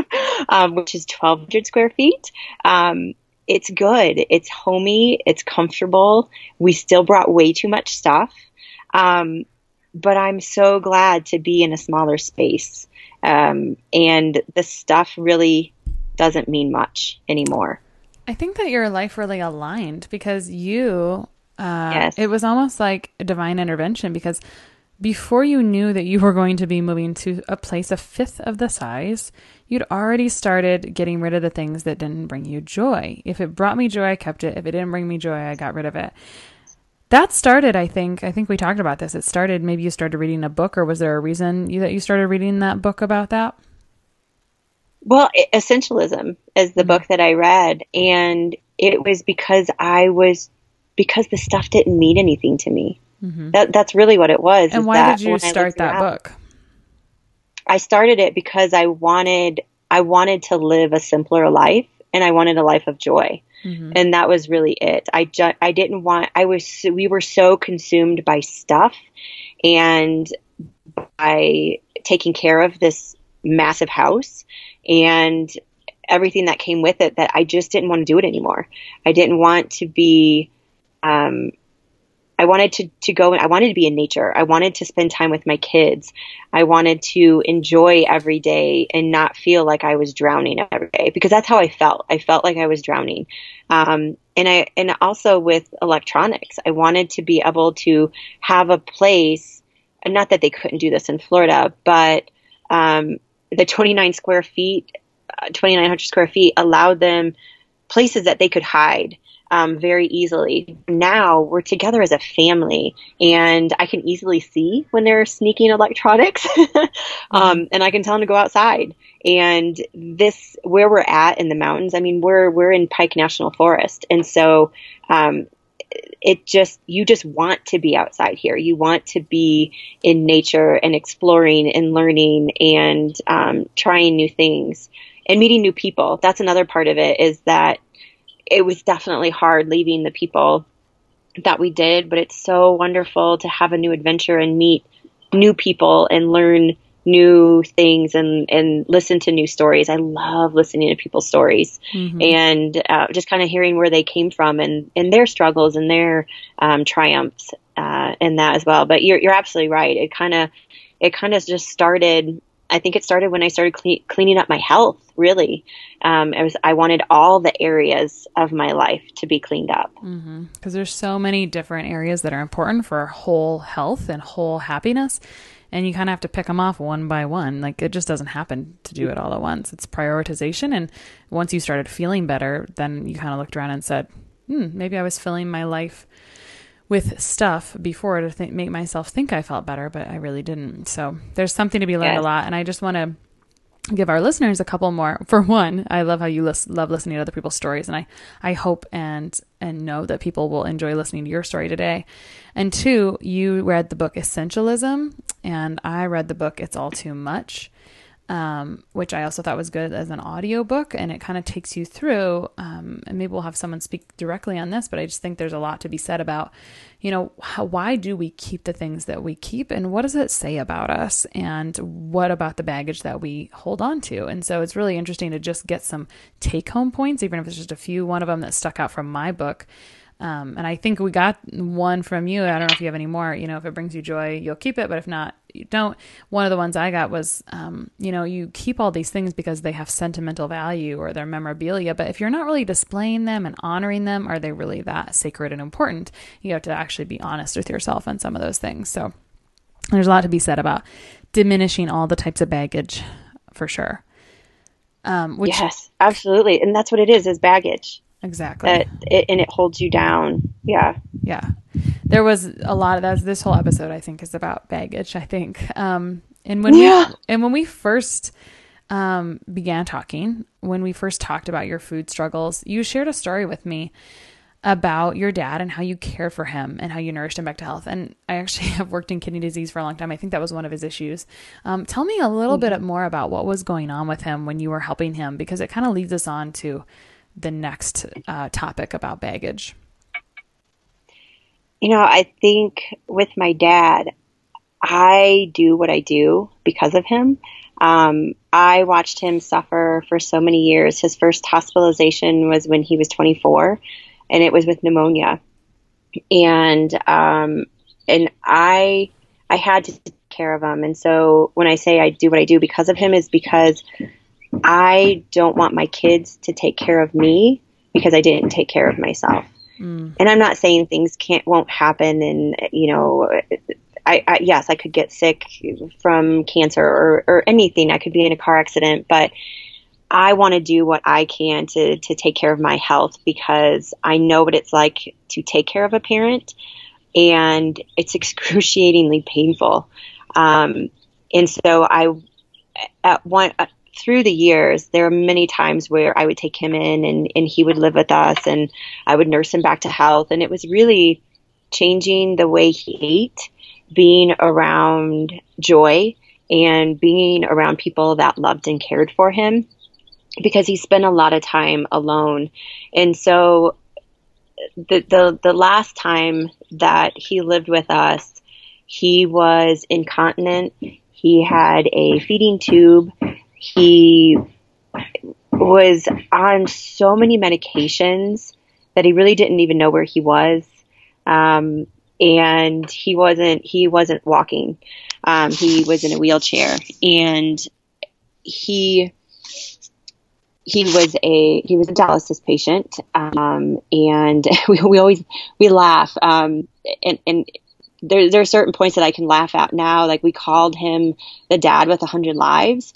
um, which is 1,200 square feet, um, it's good. It's homey. It's comfortable. We still brought way too much stuff. Um, but I'm so glad to be in a smaller space. Um, and the stuff really doesn't mean much anymore. I think that your life really aligned because you, uh, Yes. it was almost like a divine intervention because before you knew that you were going to be moving to a place a fifth of the size, you'd already started getting rid of the things that didn't bring you joy. If it brought me joy, I kept it. If it didn't bring me joy, I got rid of it. That started, I think, I think we talked about this. It started, maybe you started reading a book, or was there a reason you, that you started reading that book about that? Well, Essentialism is the mm-hmm. book that I read, and it was because I was because the stuff didn't mean anything to me. That that's really what it was. And why did you start that around- book? I started it because I wanted I wanted to live a simpler life, and I wanted a life of joy. And that was really it. I ju- I didn't want. I was. We were so consumed by stuff, and by taking care of this massive house and everything that came with it that I just didn't want to do it anymore. I didn't want to be um, I wanted to, to go and I wanted to be in nature. I wanted to spend time with my kids. I wanted to enjoy every day and not feel like I was drowning every day because that's how I felt. I felt like I was drowning. Um, and I, and also with electronics, I wanted to be able to have a place, not that they couldn't do this in Florida, but, um, the 29 square feet, uh, 2,900 square feet allowed them places that they could hide um, very easily. Now we're together as a family, and I can easily see when they're sneaking electronics, um, and I can tell them to go outside. And this, where we're at in the mountains, I mean, we're we're in Pike National Forest, and so um, it just you just want to be outside here. You want to be in nature and exploring and learning and um, trying new things and meeting new people. That's another part of it is that it was definitely hard leaving the people that we did, but it's so wonderful to have a new adventure and meet new people and learn new things and and listen to new stories. I love listening to people's stories mm-hmm. and uh, just kind of hearing where they came from and and their struggles and their um, triumphs uh, in that as well. But you're you're absolutely right. It kind of it kind of just started I think it started when I started cle- cleaning up my health. Really, um, I was I wanted all the areas of my life to be cleaned up because mm-hmm. there's so many different areas that are important for whole health and whole happiness, and you kind of have to pick them off one by one. Like it just doesn't happen to do it all at once. It's prioritization, and once you started feeling better, then you kind of looked around and said, hmm, maybe I was filling my life with stuff before to th- make myself think I felt better, but I really didn't. So there's something to be learned a lot. And I just want to give our listeners a couple more. For one, I love how you lis- love listening to other people's stories, and I I hope and and know that people will enjoy listening to your story today. And two, you read the book Essentialism, and I read the book It's All Too Much um, which I also thought was good as an audio book, and it kind of takes you through. Um, and maybe we'll have someone speak directly on this, but I just think there's a lot to be said about, you know, how, why do we keep the things that we keep, and what does it say about us, and what about the baggage that we hold on to? And so it's really interesting to just get some take home points, even if it's just a few. One of them that stuck out from my book um, and I think we got one from you. I don't know if you have any more. You know, if it brings you joy, you'll keep it. But if not, you don't. One of the ones I got was, um, you know, you keep all these things because they have sentimental value or they're memorabilia. But if you're not really displaying them and honoring them, are they really that sacred and important? You have to actually be honest with yourself on some of those things. So there's a lot to be said about diminishing all the types of baggage for sure. Um, yes, absolutely. And that's what it is, is baggage. Exactly. That it, and it holds you down. Yeah. Yeah. There was a lot of that. This whole episode, I think, is about baggage. I think. Um, and when yeah. we and when we first um, began talking, when we first talked about your food struggles, you shared a story with me about your dad and how you cared for him and how you nourished him back to health. And I actually have worked in kidney disease for a long time. I think that was one of his issues. Um, tell me a little mm-hmm. bit more about what was going on with him when you were helping him, because it kind of leads us on to the next uh, topic about baggage? You know, I think with my dad, I do what I do because of him. Um, I watched him suffer for so many years. His first hospitalization was when he was 24, and it was with pneumonia. And um, and I I had to take care of him. And so when I say I do what I do because of him, is because I don't want my kids to take care of me because I didn't take care of myself. Mm. And I'm not saying things can't won't happen and you know I, I, yes, I could get sick from cancer or, or anything. I could be in a car accident, but I want to do what I can to to take care of my health because I know what it's like to take care of a parent, and it's excruciatingly painful. Um, and so I, at one through the years, there are many times where I would take him in and, and he would live with us and I would nurse him back to health. And it was really changing the way he ate, being around joy and being around people that loved and cared for him because he spent a lot of time alone. And so the, the, the last time that he lived with us, he was incontinent. He had a feeding tube he was on so many medications that he really didn't even know where he was. Um, and he wasn't he wasn't walking. Um, he was in a wheelchair, and he he was a he was a dialysis patient, um, and we, we always we laugh, um, and and there there are certain points that I can laugh at now. Like we called him the dad with a hundred lives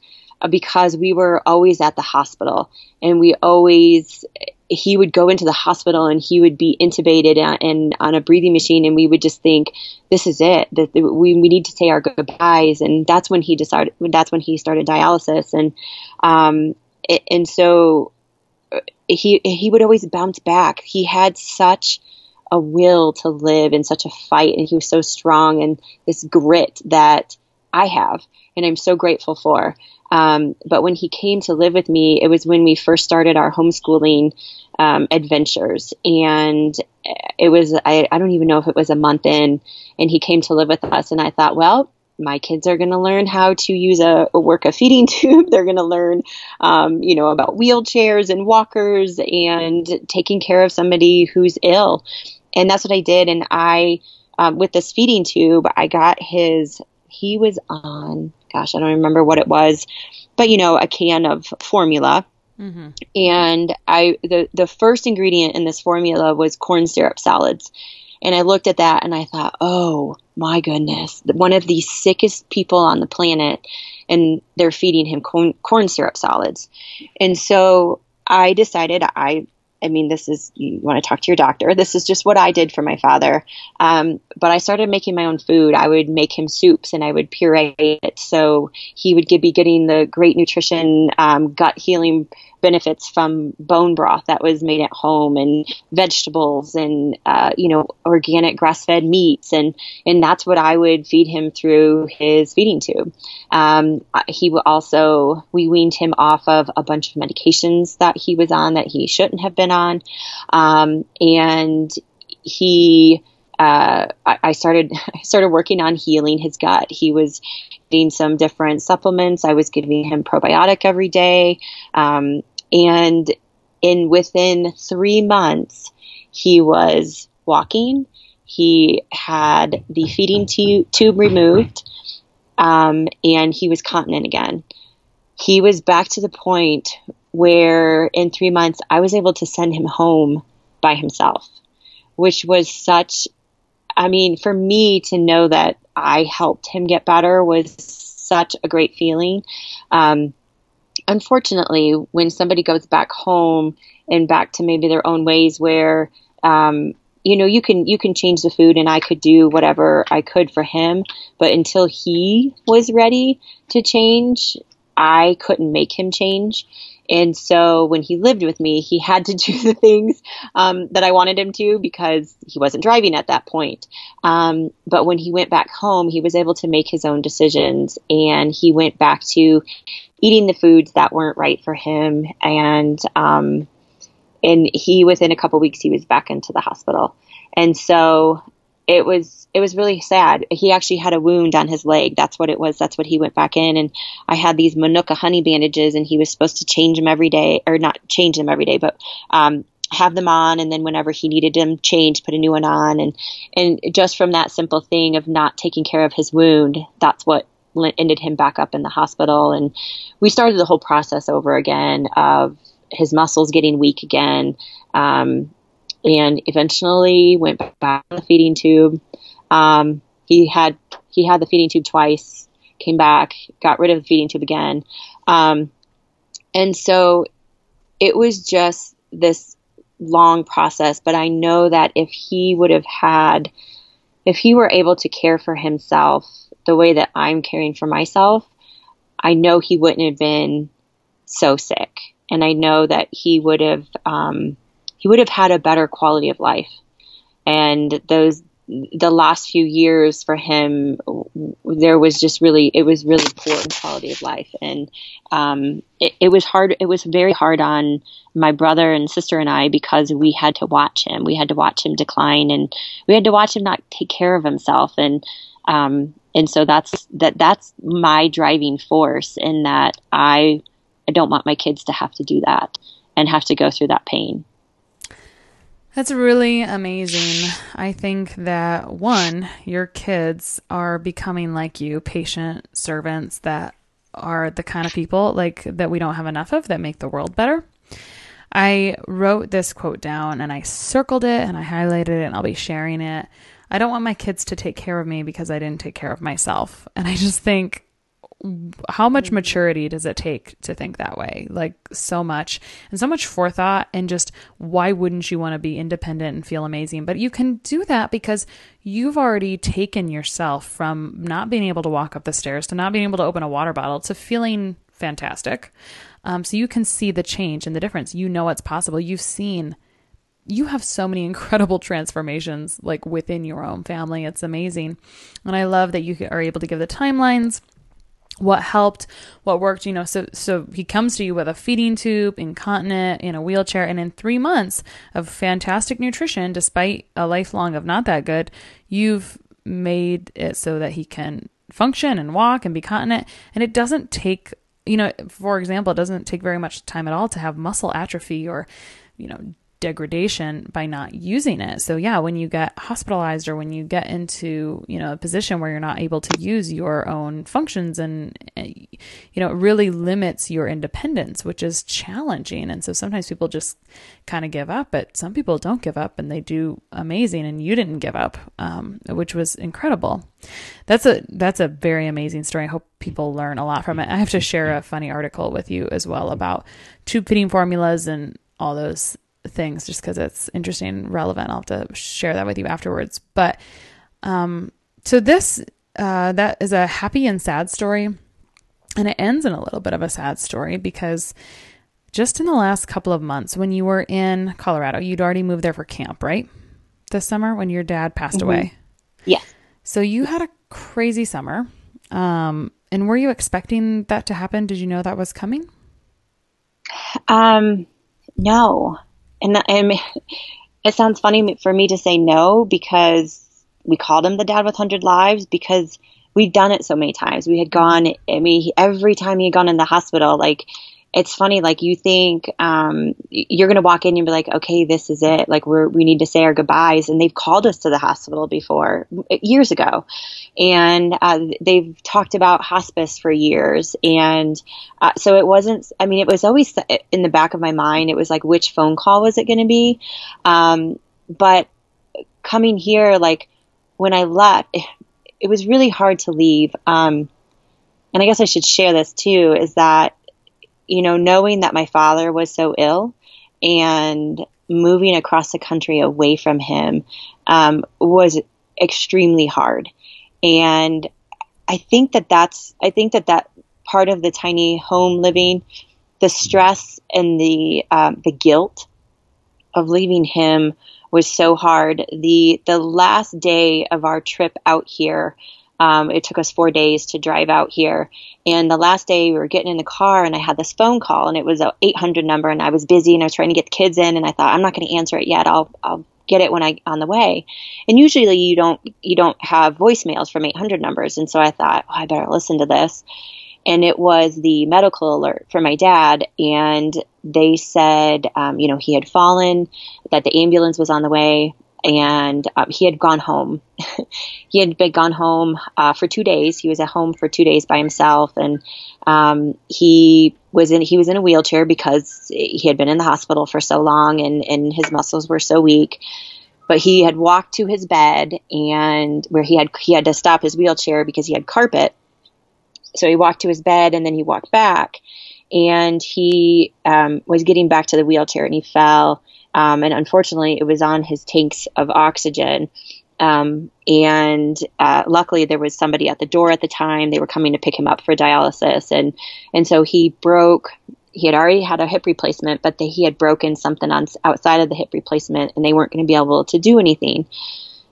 because we were always at the hospital, and we always he would go into the hospital and he would be intubated and on a breathing machine and we would just think this is it that we, we need to say our goodbyes and that's when he decided that's when he started dialysis and um, and so uh, he he would always bounce back. He had such a will to live and such a fight, and he was so strong and this grit that I have, and I'm so grateful for. Um, but when he came to live with me, it was when we first started our homeschooling um, adventures, and it was I, I don't even know if it was a month in, and he came to live with us, and I thought, well, my kids are going to learn how to use a, a work a feeding tube. They're going to learn, um, you know, about wheelchairs and walkers and taking care of somebody who's ill. And that's what I did. And I, um, with this feeding tube, I got his, he was on, gosh, I don't remember what it was, but you know, a can of formula. Mm-hmm. And I, the, the first ingredient in this formula was corn syrup solids. And I looked at that and I thought, oh my goodness, one of the sickest people on the planet, and they're feeding him corn, corn syrup solids. And so I decided I I mean, this is, you want to talk to your doctor. This is just what I did for my father. Um, but I started making my own food. I would make him soups and I would puree it. So he would be getting the great nutrition, um, gut healing benefits from bone broth that was made at home and vegetables and uh, you know organic grass fed meats and and that's what I would feed him through his feeding tube. Um, he also we weaned him off of a bunch of medications that he was on that he shouldn't have been on, um, and he. Uh, I started I started working on healing his gut. He was getting some different supplements. I was giving him probiotic every day. Um, and in within three months, he was walking. He had the feeding tu- tube removed, um, and he was continent again. He was back to the point where in three months I was able to send him home by himself, which was such, I mean, for me to know that I helped him get better was such a great feeling. Um, unfortunately, when somebody goes back home and back to maybe their own ways where, um, you know, you can you can change the food, and I could do whatever I could for him, but until he was ready to change, I couldn't make him change. And so when he lived with me, he had to do the things um, that I wanted him to because he wasn't driving at that point. Um, but when he went back home, he was able to make his own decisions and he went back to eating the foods that weren't right for him. And, um, and he, within a couple weeks, he was back into the hospital. And so it was it was really sad. He actually had a wound on his leg. That's what it was. That's what he went back in. And I had these Manuka honey bandages, and he was supposed to change them every day, or not change them every day, but um, have them on, and then whenever he needed them changed, put a new one on. And and just from that simple thing of not taking care of his wound, that's what ended him back up in the hospital. And we started the whole process over again of his muscles getting weak again. Um, and eventually went back on the feeding tube. Um, he had he had the feeding tube twice, came back, got rid of the feeding tube again, um, and so it was just this long process. But I know that if he would have had, if he were able to care for himself the way that I'm caring for myself, I know he wouldn't have been so sick, and I know that he would have. Um, he would have had a better quality of life. And those the last few years for him, there was just really it was really poor in quality of life, and um, it, it was hard. It was very hard on my brother and sister and I because we had to watch him. We had to watch him decline, and we had to watch him not take care of himself, and um, and so that's that that's my driving force in that I I don't want my kids to have to do that and have to go through that pain. That's really amazing. I think that one, your kids are becoming like you, patient servants that are the kind of people like that we don't have enough of that make the world better. I wrote this quote down and I circled it and I highlighted it and I'll be sharing it. I don't want my kids to take care of me because I didn't take care of myself. And I just think how much maturity does it take to think that way? Like so much and so much forethought and just why wouldn't you want to be independent and feel amazing? But you can do that because you've already taken yourself from not being able to walk up the stairs to not being able to open a water bottle to feeling fantastic. Um, so you can see the change and the difference. You know what's possible. You've seen you have so many incredible transformations like within your own family. It's amazing. And I love that you are able to give the timelines what helped, what worked, you know. So so he comes to you with a feeding tube, incontinent, in a wheelchair, and in three months of fantastic nutrition, despite a lifelong of not that good, you've made it so that he can function and walk and be continent. And it doesn't take you know, for example, it doesn't take very much time at all to have muscle atrophy or, you know, degradation by not using it. So yeah, when you get hospitalized or when you get into, you know, a position where you're not able to use your own functions and eh, you know, it really limits your independence, which is challenging. And so sometimes people just kind of give up, but some people don't give up and they do amazing and you didn't give up, um, which was incredible. That's a that's a very amazing story. I hope people learn a lot from it. I have to share a funny article with you as well about tube feeding formulas and all those things just because it's interesting and relevant. I'll have to share that with you afterwards. But um, so this uh, that is a happy and sad story, and it ends in a little bit of a sad story because just in the last couple of months, when you were in Colorado, you'd already moved there for camp, right? This summer when your dad passed mm-hmm. away. Yeah. So you had a crazy summer. Um, and were you expecting that to happen? Did you know that was coming? Um, no and, and it sounds funny for me to say no because we called him the dad with 100 lives because we'd done it so many times. We had gone, I mean, every time he had gone in the hospital, like it's funny like you think um, you're going to walk in and be like okay this is it. Like we're we need to say our goodbyes. And they've called us to the hospital before years ago. And uh, they've talked about hospice for years. And uh, so it wasn't i mean it was always in the back of my mind it was like which phone call was it going to be? Um, but coming here like when i left it, it was really hard to leave. Um, and i guess i should share this too is that you know, knowing that my father was so ill and moving across the country away from him um, was extremely hard. And I think that that's, I think that that part of the tiny home living, the stress and the, um, the guilt of leaving him was so hard. The, the last day of our trip out here, um, it took us four days to drive out here. And the last day we were getting in the car and I had this phone call and it was a 800 number and I was busy and I was trying to get the kids in and I thought I'm not going to answer it yet. I'll, I'll get it when I on the way. And usually you don't, you don't have voicemails from 800 numbers. And so I thought, oh, I better listen to this. And it was the medical alert for my dad. And they said, um, you know, he had fallen, that the ambulance was on the way and uh, he had gone home. he had been gone home uh, for two days. He was at home for two days by himself, and um, he was in he was in a wheelchair because he had been in the hospital for so long, and and his muscles were so weak. But he had walked to his bed, and where he had he had to stop his wheelchair because he had carpet. So he walked to his bed, and then he walked back, and he um, was getting back to the wheelchair, and he fell um, and unfortunately, it was on his tanks of oxygen. Um, and uh, luckily, there was somebody at the door at the time. They were coming to pick him up for dialysis, and and so he broke. He had already had a hip replacement, but the, he had broken something on outside of the hip replacement, and they weren't going to be able to do anything.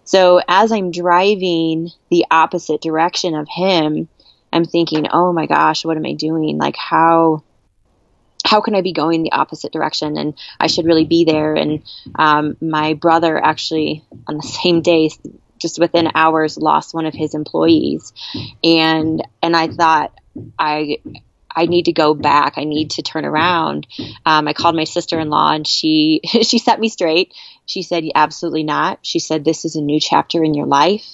So as I'm driving the opposite direction of him, I'm thinking, "Oh my gosh, what am I doing? Like how how can I be going the opposite direction? And I should really be there. And um, my brother actually, on the same day, just within hours, lost one of his employees, and and I thought I. I need to go back. I need to turn around. Um, I called my sister-in-law, and she she set me straight. She said, Absolutely not. She said, This is a new chapter in your life.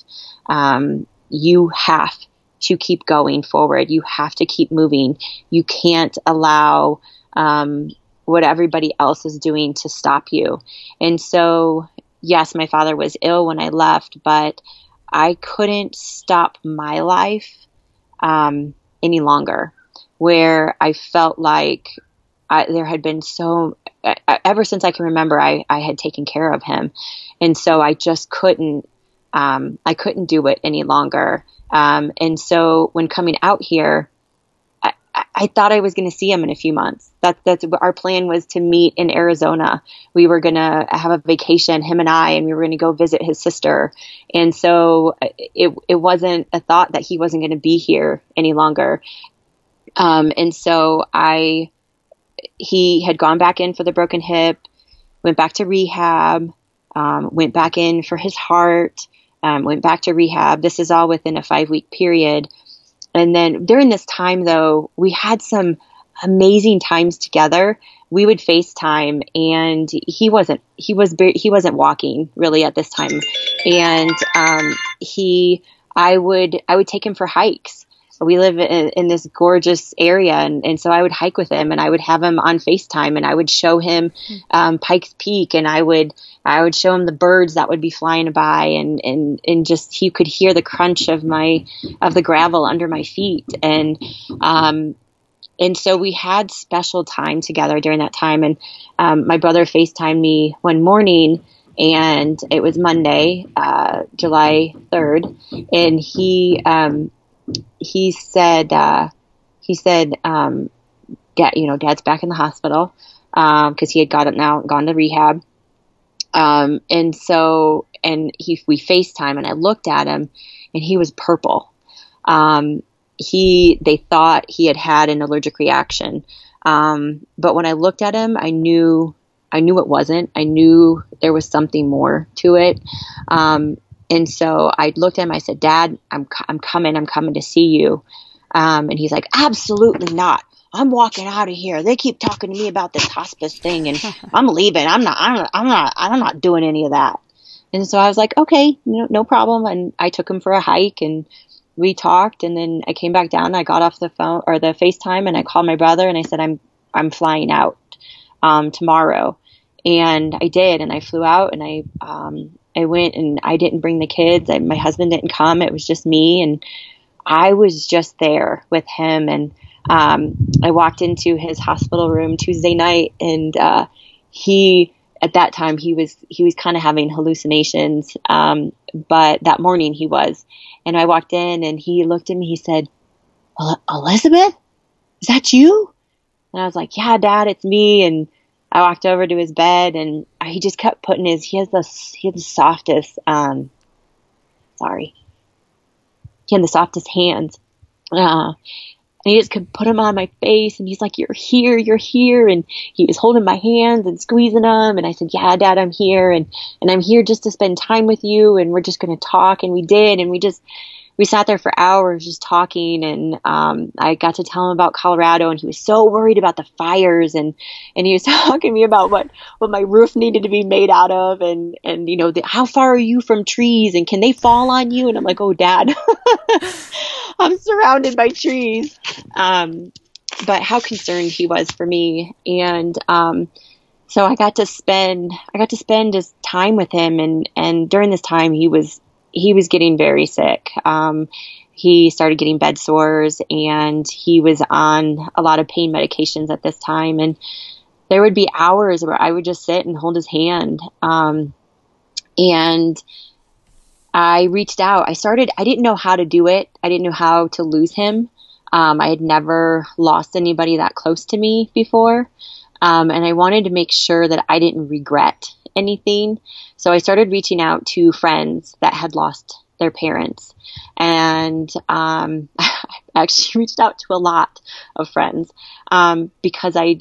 Um, you have to keep going forward. You have to keep moving. You can't allow um, what everybody else is doing to stop you. And so, yes, my father was ill when I left, but I couldn't stop my life um, any longer. Where I felt like I, there had been so ever since I can remember, I, I had taken care of him, and so I just couldn't um, I couldn't do it any longer. Um, and so when coming out here, I, thought I was going to see him in a few months. That, that's our plan was to meet in Arizona. We were going to have a vacation, him and I, and we were going to go visit his sister. And so it, it wasn't a thought that he wasn't going to be here any longer. Um, and so I, he had gone back in for the broken hip, went back to rehab, um, went back in for his heart, um, went back to rehab. This is all within a five week period. And then during this time, though, we had some amazing times together. We would FaceTime, and he wasn't he was he wasn't walking really at this time, and um, he I would I would take him for hikes we live in, in this gorgeous area, and, and, so I would hike with him, and I would have him on Facetime, and I would show him um, Pikes Peak, and I would I would show him the birds that would be flying by, and and and just he could hear the crunch of my of the gravel under my feet, and um, and so we had special time together during that time, and um, my brother Facetimed me one morning and it was Monday, uh, July 3rd, and he um, he said uh, he said um, dad you know dad's back in the hospital because um, he had got it now gone to rehab. Um, and so and he we FaceTime and I looked at him and he was purple. Um, he they thought he had had an allergic reaction. Um, but when I looked at him I knew I knew it wasn't. I knew there was something more to it. Um, and so I looked at him. I said, "Dad, I'm I'm coming. I'm coming to see you." Um, and he's like, "Absolutely not. I'm walking out of here. They keep talking to me about this hospice thing, and I'm leaving. I'm not. I'm not. I'm not. I'm not doing any of that." And so I was like, "Okay, no, no problem." And I took him for a hike, and we talked. And then I came back down. I got off the phone or the FaceTime, and I called my brother, and I said, "I'm I'm flying out um, tomorrow." And I did, and I flew out, and I um, I went and I didn't bring the kids. I, my husband didn't come. It was just me, and I was just there with him. And um, I walked into his hospital room Tuesday night, and uh, he at that time he was he was kind of having hallucinations, um, but that morning he was. And I walked in, and he looked at me. He said, "Elizabeth, is that you?" And I was like, "Yeah, Dad, it's me." And I walked over to his bed and he just kept putting his, he has the, he has the softest, um, sorry, he had the softest hands. Uh, and he just could put them on my face and he's like, you're here, you're here. And he was holding my hands and squeezing them. And I said, yeah, dad, I'm here. And, and I'm here just to spend time with you. And we're just going to talk. And we did. And we just, we sat there for hours just talking and um, I got to tell him about Colorado and he was so worried about the fires and and he was talking to me about what what my roof needed to be made out of and and you know the, how far are you from trees and can they fall on you? And I'm like oh dad I'm surrounded by trees. Um, but how concerned he was for me and um, so I got to spend I got to spend his time with him and and during this time he was he was getting very sick. Um, he started getting bed sores and he was on a lot of pain medications at this time. And there would be hours where I would just sit and hold his hand. Um, and I reached out. I started, I didn't know how to do it. I didn't know how to lose him. Um, I had never lost anybody that close to me before. Um, and I wanted to make sure that I didn't regret anything. So I started reaching out to friends that had lost their parents. And um, I actually reached out to a lot of friends um, because I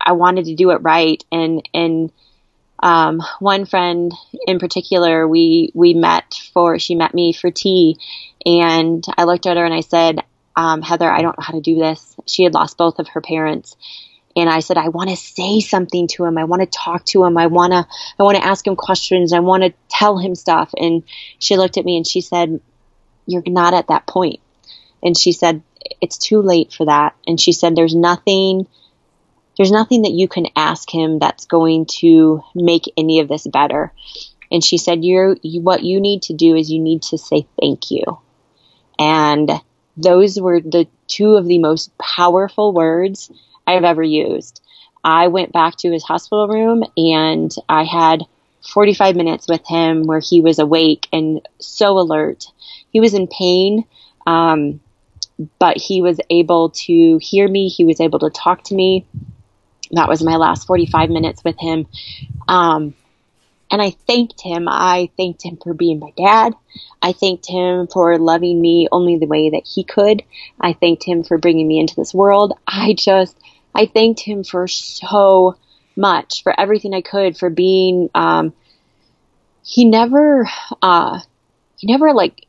I wanted to do it right. And and um, one friend in particular, we we met for she met me for tea, and I looked at her and I said, um, Heather, I don't know how to do this. She had lost both of her parents, and I said, I want to say something to him. I want to talk to him. I want to, I want to ask him questions. I want to tell him stuff. And she looked at me and she said, you're not at that point. And she said, it's too late for that. And she said, there's nothing, there's nothing that you can ask him that's going to make any of this better. And she said, you're, you, what you need to do is you need to say thank you. And those were the two of the most powerful words I've ever used. I went back to his hospital room and I had 45 minutes with him where he was awake and so alert. He was in pain, um, but he was able to hear me. He was able to talk to me. That was my last 45 minutes with him. Um, and I thanked him. I thanked him for being my dad. I thanked him for loving me only the way that he could. I thanked him for bringing me into this world. I just, I thanked him for so much, for everything I could, for being, um, he never, uh, he never like,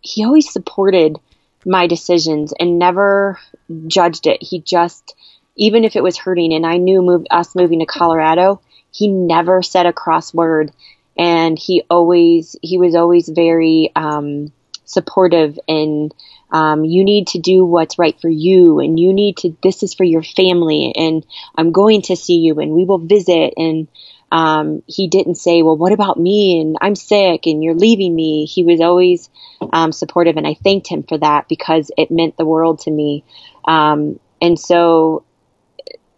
he always supported my decisions and never judged it. He just, even if it was hurting, and I knew move, us moving to Colorado, he never said a cross word, and he always, he was always very um, supportive and um, you need to do what's right for you and you need to this is for your family and i'm going to see you and we will visit. And um, he didn't say well what about me? And i'm sick and you're leaving me. He was always um, supportive and i thanked him for that because it meant the world to me. Um, and so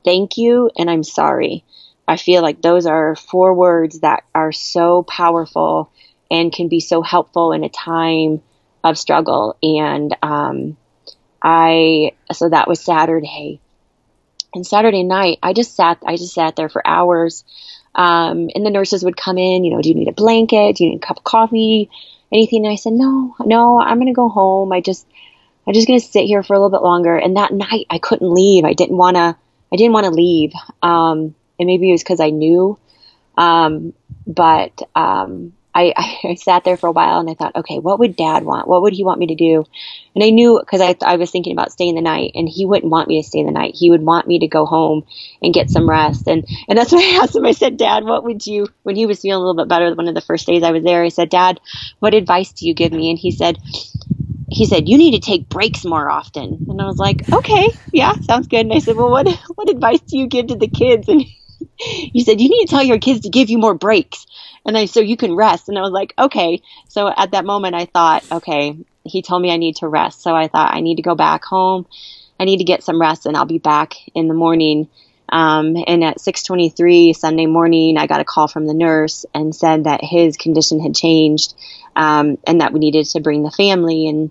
thank you and i'm sorry. I feel like those are four words that are so powerful and can be so helpful in a time of struggle. And um, I so that was Saturday. And Saturday night, I just sat I just sat there for hours. Um, and the nurses would come in, you know, do you need a blanket? Do you need a cup of coffee? Anything? And I said, no, no, I'm going to go home. I just, I'm just going to sit here for a little bit longer. And that night I couldn't leave. I didn't want to, I didn't want to leave. Um, and maybe it was because I knew. Um, but, um, I, I, sat there for a while and I thought, okay, what would dad want? What would he want me to do? And I knew because I, I was thinking about staying the night and he wouldn't want me to stay the night. He would want me to go home and get some rest. And, and that's what I asked him. I said, dad, what would you, when he was feeling a little bit better, one of the first days I was there, I said, dad, what advice do you give me? And he said, he said, you need to take breaks more often. And I was like, okay, yeah, sounds good. And I said, well, what, what advice do you give to the kids? And he said, you need to tell your kids to give you more breaks and I so you can rest. And I was like, okay. So at that moment, I thought, okay, he told me I need to rest. So I thought I need to go back home. I need to get some rest, and I'll be back in the morning. Um, and at 6:23 Sunday morning, I got a call from the nurse and said that his condition had changed, um, and that we needed to bring the family. And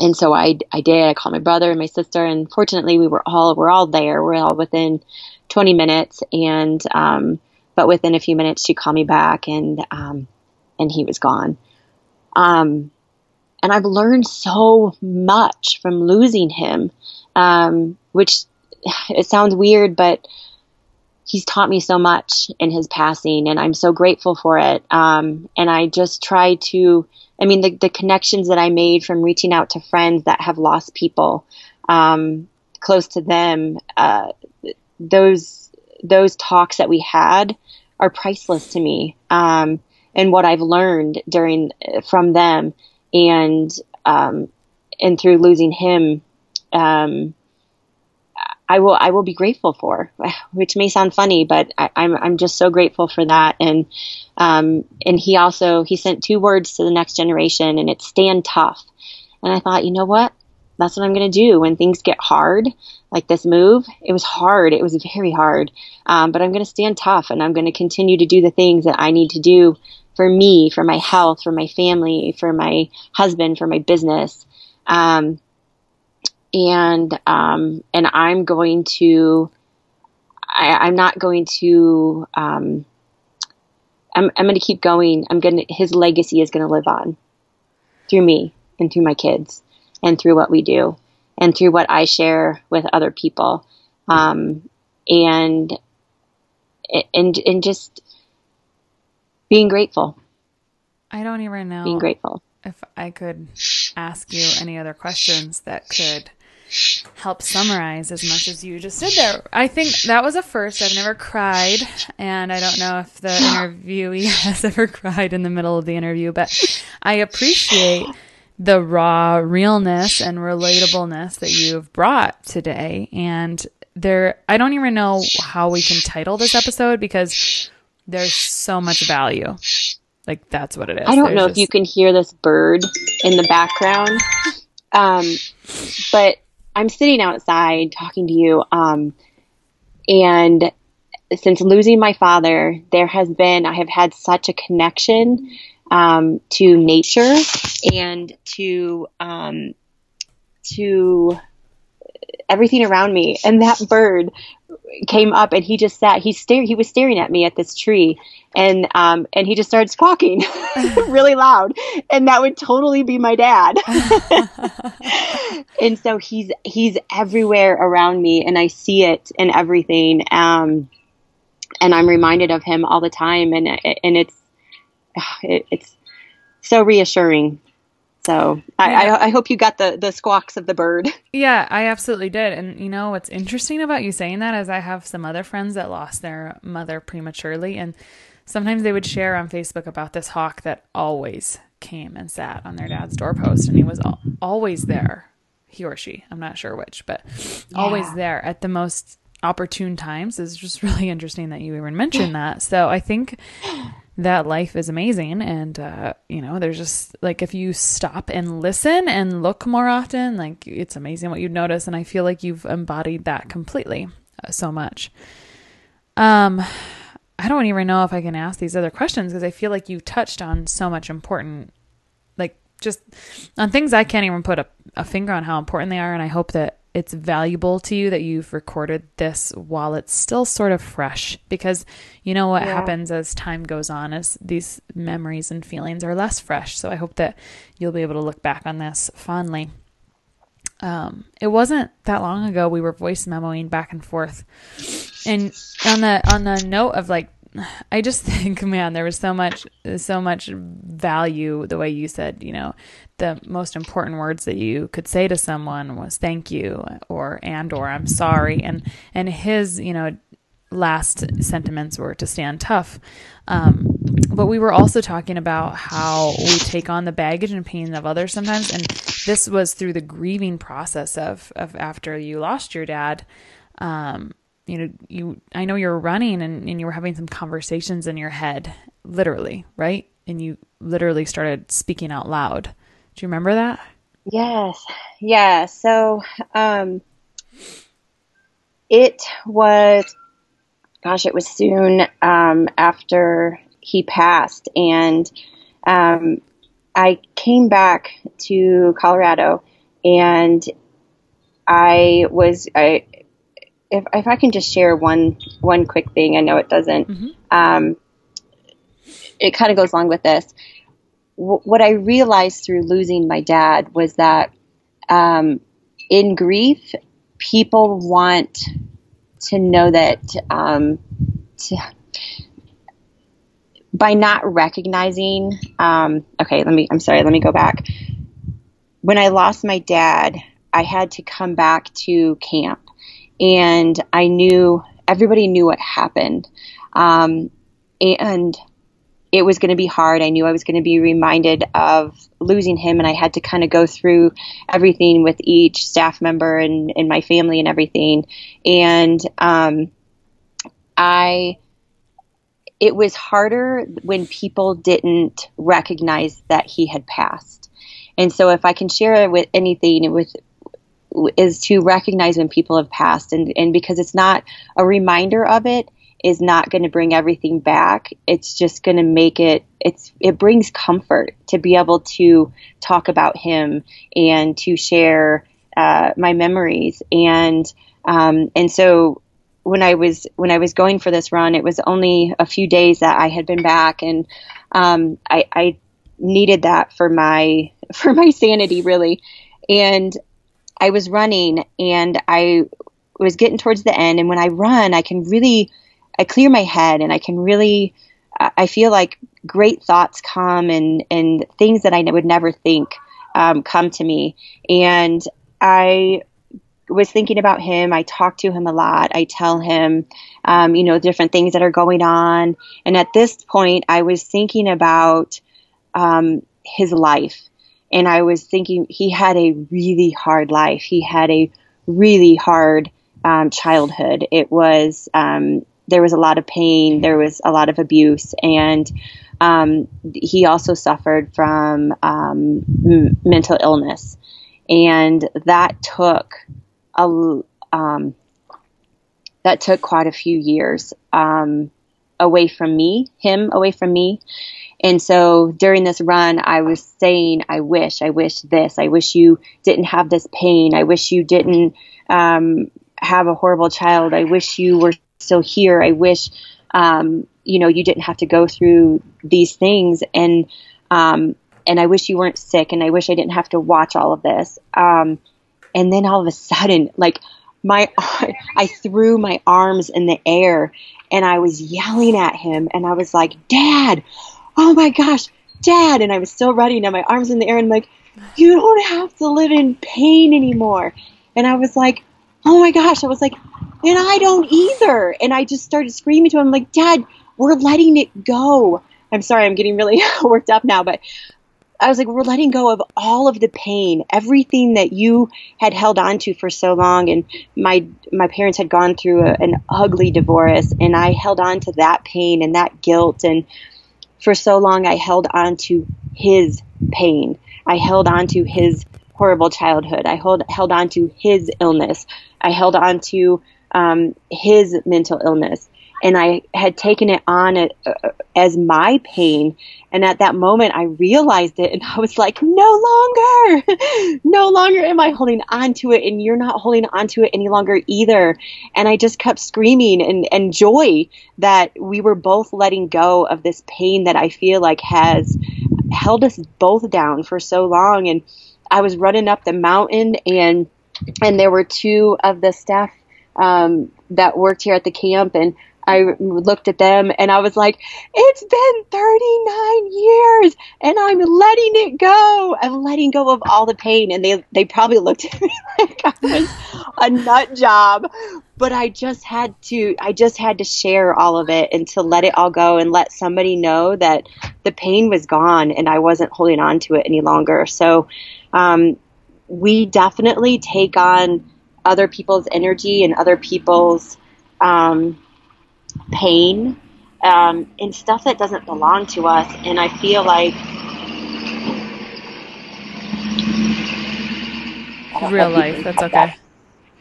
and so I I did. I called my brother and my sister, and fortunately, we were all we're all there. We're all within 20 minutes, and um, but within a few minutes, she called me back and, um, and he was gone. Um, and I've learned so much from losing him, um, which it sounds weird, but he's taught me so much in his passing, and I'm so grateful for it. Um, and I just try to, I mean, the, the connections that I made from reaching out to friends that have lost people um, close to them, uh, those those talks that we had are priceless to me. Um, and what I've learned during from them and um, and through losing him, um, I will I will be grateful for, which may sound funny, but I, am I'm, I'm just so grateful for that. And um, and he also he sent two words to the next generation, and it's stand tough. And I thought, you know what? That's what I'm going to do when things get hard like this move. It was hard. It was very hard. Um, but I'm going to stand tough and I'm going to continue to do the things that I need to do for me, for my health, for my family, for my husband, for my business. Um, and, um, and I'm going to, I, am not going to, um, I'm, I'm going to keep going. I'm going to, his legacy is going to live on through me and through my kids and through what we do and through what I share with other people. Um, and, and, and just being grateful. I don't even know being grateful. If I could ask you any other questions that could help summarize as much as you just did there. I think that was a first. I've never cried, and I don't know if the interviewee has ever cried in the middle of the interview, but I appreciate the raw realness and relatableness that you've brought today. And there, I don't even know how we can title this episode because there's so much value. Like that's what it is. I don't know if you can hear this bird in the background, um, but I'm sitting outside talking to you, um, and since losing my father, there has been I have had such a connection um, to nature and to um, to everything around me, and that bird came up and he just sat he stared he was staring at me at this tree and um and he just started squawking really loud and that would totally be my dad. And so he's he's everywhere around me and I see it in everything um and I'm reminded of him all the time and and it's it, it's so reassuring so I, I I hope you got the the squawks of the bird Yeah, I absolutely did. And you know what's interesting about you saying that is I have some other friends that lost their mother prematurely and sometimes they would share on Facebook about this hawk that always came and sat on their dad's doorpost and he was al- always there. He or she, I'm not sure which, but always there at the most opportune times is just really interesting that you even mentioned that. So I think that life is amazing. And uh, you know there's just like if you stop and listen and look more often like it's amazing what you notice. And i feel like you've embodied that completely uh, so much. Um i don't even know if i can ask these other questions because i feel like you touched on so much important like just on things i can't even put a, a finger on how important they are. And i hope that it's valuable to you that you've recorded this while it's still sort of fresh because you know what Yeah. happens as time goes on is these memories and feelings are less fresh. So i hope that you'll be able to look back on this fondly. Um, it wasn't that long ago we were voice memoing back and forth. And on the on the note of like i just think man there was so much so much value the way you said you know the most important words that you could say to someone was thank you or and or i'm sorry and and his you know last sentiments were to stand tough. Um, but we were also talking about how we take on the baggage and pain of others sometimes and this was through the grieving process of of after you lost your dad. Um, you know you i know you're running and, and you were having some conversations in your head literally right? And you literally started speaking out loud do you remember that Yes. Yeah. So, um, it was, gosh, it was soon, um, after he passed and, um, I came back to Colorado and I was, I, if, if I can just share one, one quick thing, I know it doesn't, Mhm. um, it kind of goes along with this what I realized through losing my dad was that um, in grief, people want to know that um, to, by not recognizing. Um, okay, let me. I'm sorry. Let me go back. When I lost my dad, I had to come back to camp, and I knew everybody knew what happened, um, and it was going to be hard. I knew I was going to be reminded of losing him, and I had to kind of go through everything with each staff member and, and my family and everything. And um, I, it was harder when people didn't recognize that he had passed. And so, if I can share it with anything with is to recognize when people have passed, and and because it's not a reminder of it, is not going to bring everything back. It's just going to make it it's it brings comfort to be able to talk about him and to share uh, my memories. And um, and so when I was when I was going for this run, it was only a few days that I had been back, and um, I, I needed that for my for my sanity really, and I was running and I was getting towards the end, and when I run, I can really I clear my head and I can really I feel like great thoughts come and and things that I would never think um, come to me and I was thinking about him. I talk to him a lot. I tell him, um, you know, different things that are going on. And at this point, I was thinking about um, his life. And I was thinking he had a really hard life. He had a really hard um, childhood. It was, um, there was a lot of pain, there was a lot of abuse, and um, he also suffered from um, m- mental illness. And that took a, um, that took quite a few years um, away from me, him away from me. And so during this run, I was saying, I wish, I wish this, I wish you didn't have this pain. I wish you didn't um, have a horrible child. I wish you were still here. I wish, um, you know, you didn't have to go through these things. And, um, and I wish you weren't sick. And I wish I didn't have to watch all of this. Um, and then all of a sudden, like my, I threw my arms in the air and I was yelling at him and I was like, Dad, oh my gosh, Dad. And I was still running and my arms in the air and like, you don't have to live in pain anymore. And I was like, oh my gosh. I was like, and I don't either. And I just started screaming to him, like, Dad, we're letting it go. I'm sorry, I'm getting really worked up now, but I was like, we're letting go of all of the pain, everything that you had held on to for so long. And my my parents had gone through a, an ugly divorce, and I held on to that pain and that guilt. And for so long, I held on to his pain. I held on to his horrible childhood. I held held on to his illness. I held on to um, his mental illness and I had taken it on uh, as my pain. And at that moment, I realized it and I was like, no longer, no longer am I holding on to it. And you're not holding on to it any longer either. And I just kept screaming and, and joy that we were both letting go of this pain that I feel like has held us both down for so long. And I was running up the mountain and, and there were two of the staff um, that worked here at the camp and I looked at them and I was like, it's been 39 years and I'm letting it go. I'm letting go of all the pain. And they, they probably looked at me like I was a nut job, but I just had to, I just had to share all of it and to let it all go and let somebody know that the pain was gone and I wasn't holding on to it any longer. So, um, we definitely take on other people's energy and other people's, um, pain um, and stuff that doesn't belong to us. And I feel like real life. That's okay.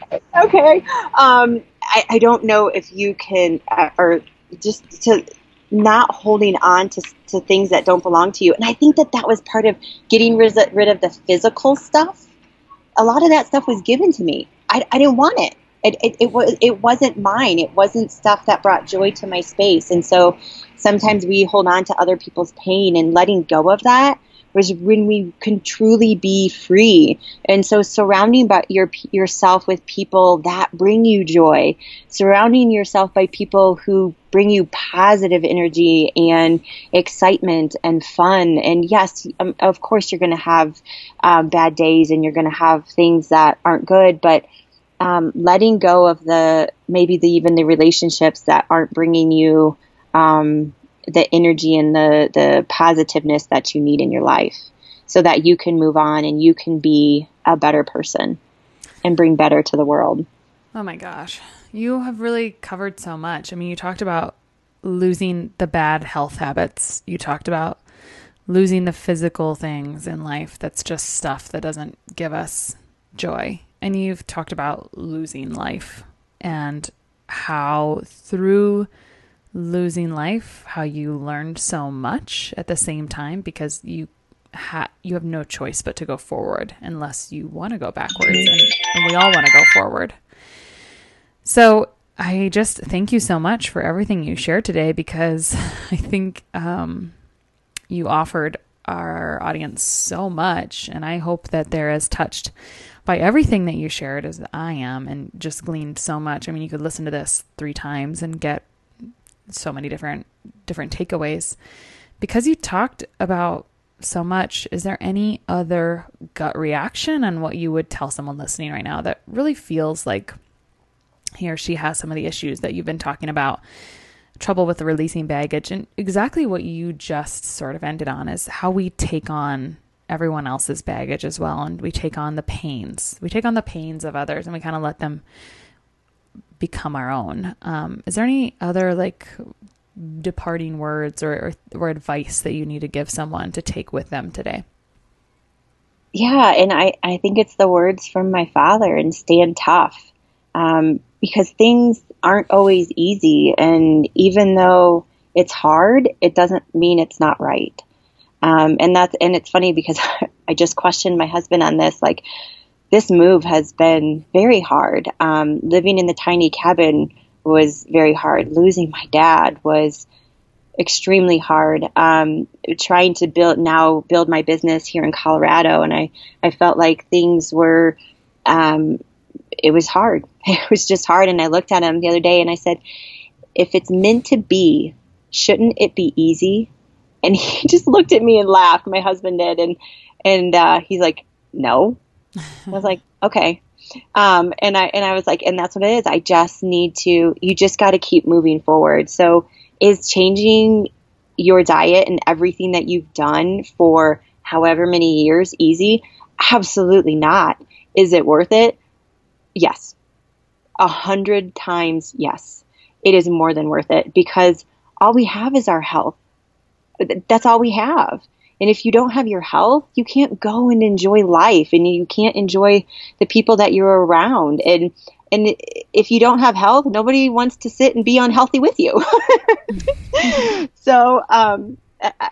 That. Okay. Um, I, I don't know if you can, uh, or just to not holding on to, to things that don't belong to you. And I think that that was part of getting rid of, rid of the physical stuff. A lot of that stuff was given to me. I, I didn't want it. It, it, it was it wasn't mine. It wasn't stuff that brought joy to my space. And so sometimes we hold on to other people's pain and letting go of that was when we can truly be free. And so surrounding by your, yourself with people that bring you joy, surrounding yourself by people who bring you positive energy and excitement and fun. And yes, um, of course you're going to have um, bad days and you're going to have things that aren't good, but um, letting go of the maybe the even the relationships that aren't bringing you um, the energy and the the positiveness that you need in your life, so that you can move on and you can be a better person and bring better to the world. Oh my gosh, you have really covered so much. I mean, you talked about losing the bad health habits. You talked about losing the physical things in life that's just stuff that doesn't give us joy and you've talked about losing life and how through losing life, how you learned so much at the same time because you ha- you have no choice but to go forward unless you want to go backwards and, and we all want to go forward. So I just thank you so much for everything you shared today because I think um, you offered our audience so much, and I hope that they're as touched by everything that you shared as I am and just gleaned so much. I mean, you could listen to this three times and get so many different different takeaways because you talked about so much. Is there any other gut reaction on what you would tell someone listening right now that really feels like he or she has some of the issues that you've been talking about? Trouble with the releasing baggage, and exactly what you just sort of ended on is how we take on everyone else's baggage as well. And we take on the pains. We take on the pains of others and we kind of let them become our own. Um, is there any other like departing words or, or, advice that you need to give someone to take with them today? Yeah, and I, I think it's the words from my father and stand tough um, because things aren't always easy. And even though it's hard, it doesn't mean it's not right. Um, and that's and it's funny because I just questioned my husband on this. Like, this move has been very hard. Um, living in the tiny cabin was very hard. Losing my dad was extremely hard. Um, trying to build now build my business here in Colorado, and I I felt like things were. Um, it was hard. It was just hard. And I looked at him the other day and I said, if it's meant to be, shouldn't it be easy? And he just looked at me and laughed. My husband did, and and uh, he's like, no. I was like, okay. Um, and I and I was like, and that's what it is. I just need to. You just got to keep moving forward. So is changing your diet and everything that you've done for however many years easy? Absolutely not. Is it worth it? Yes. A hundred times yes. It is more than worth it because all we have is our health. That's all we have. And if you don't have your health, you can't go and enjoy life and you can't enjoy the people that you're around. And and if you don't have health, nobody wants to sit and be unhealthy with you. so um,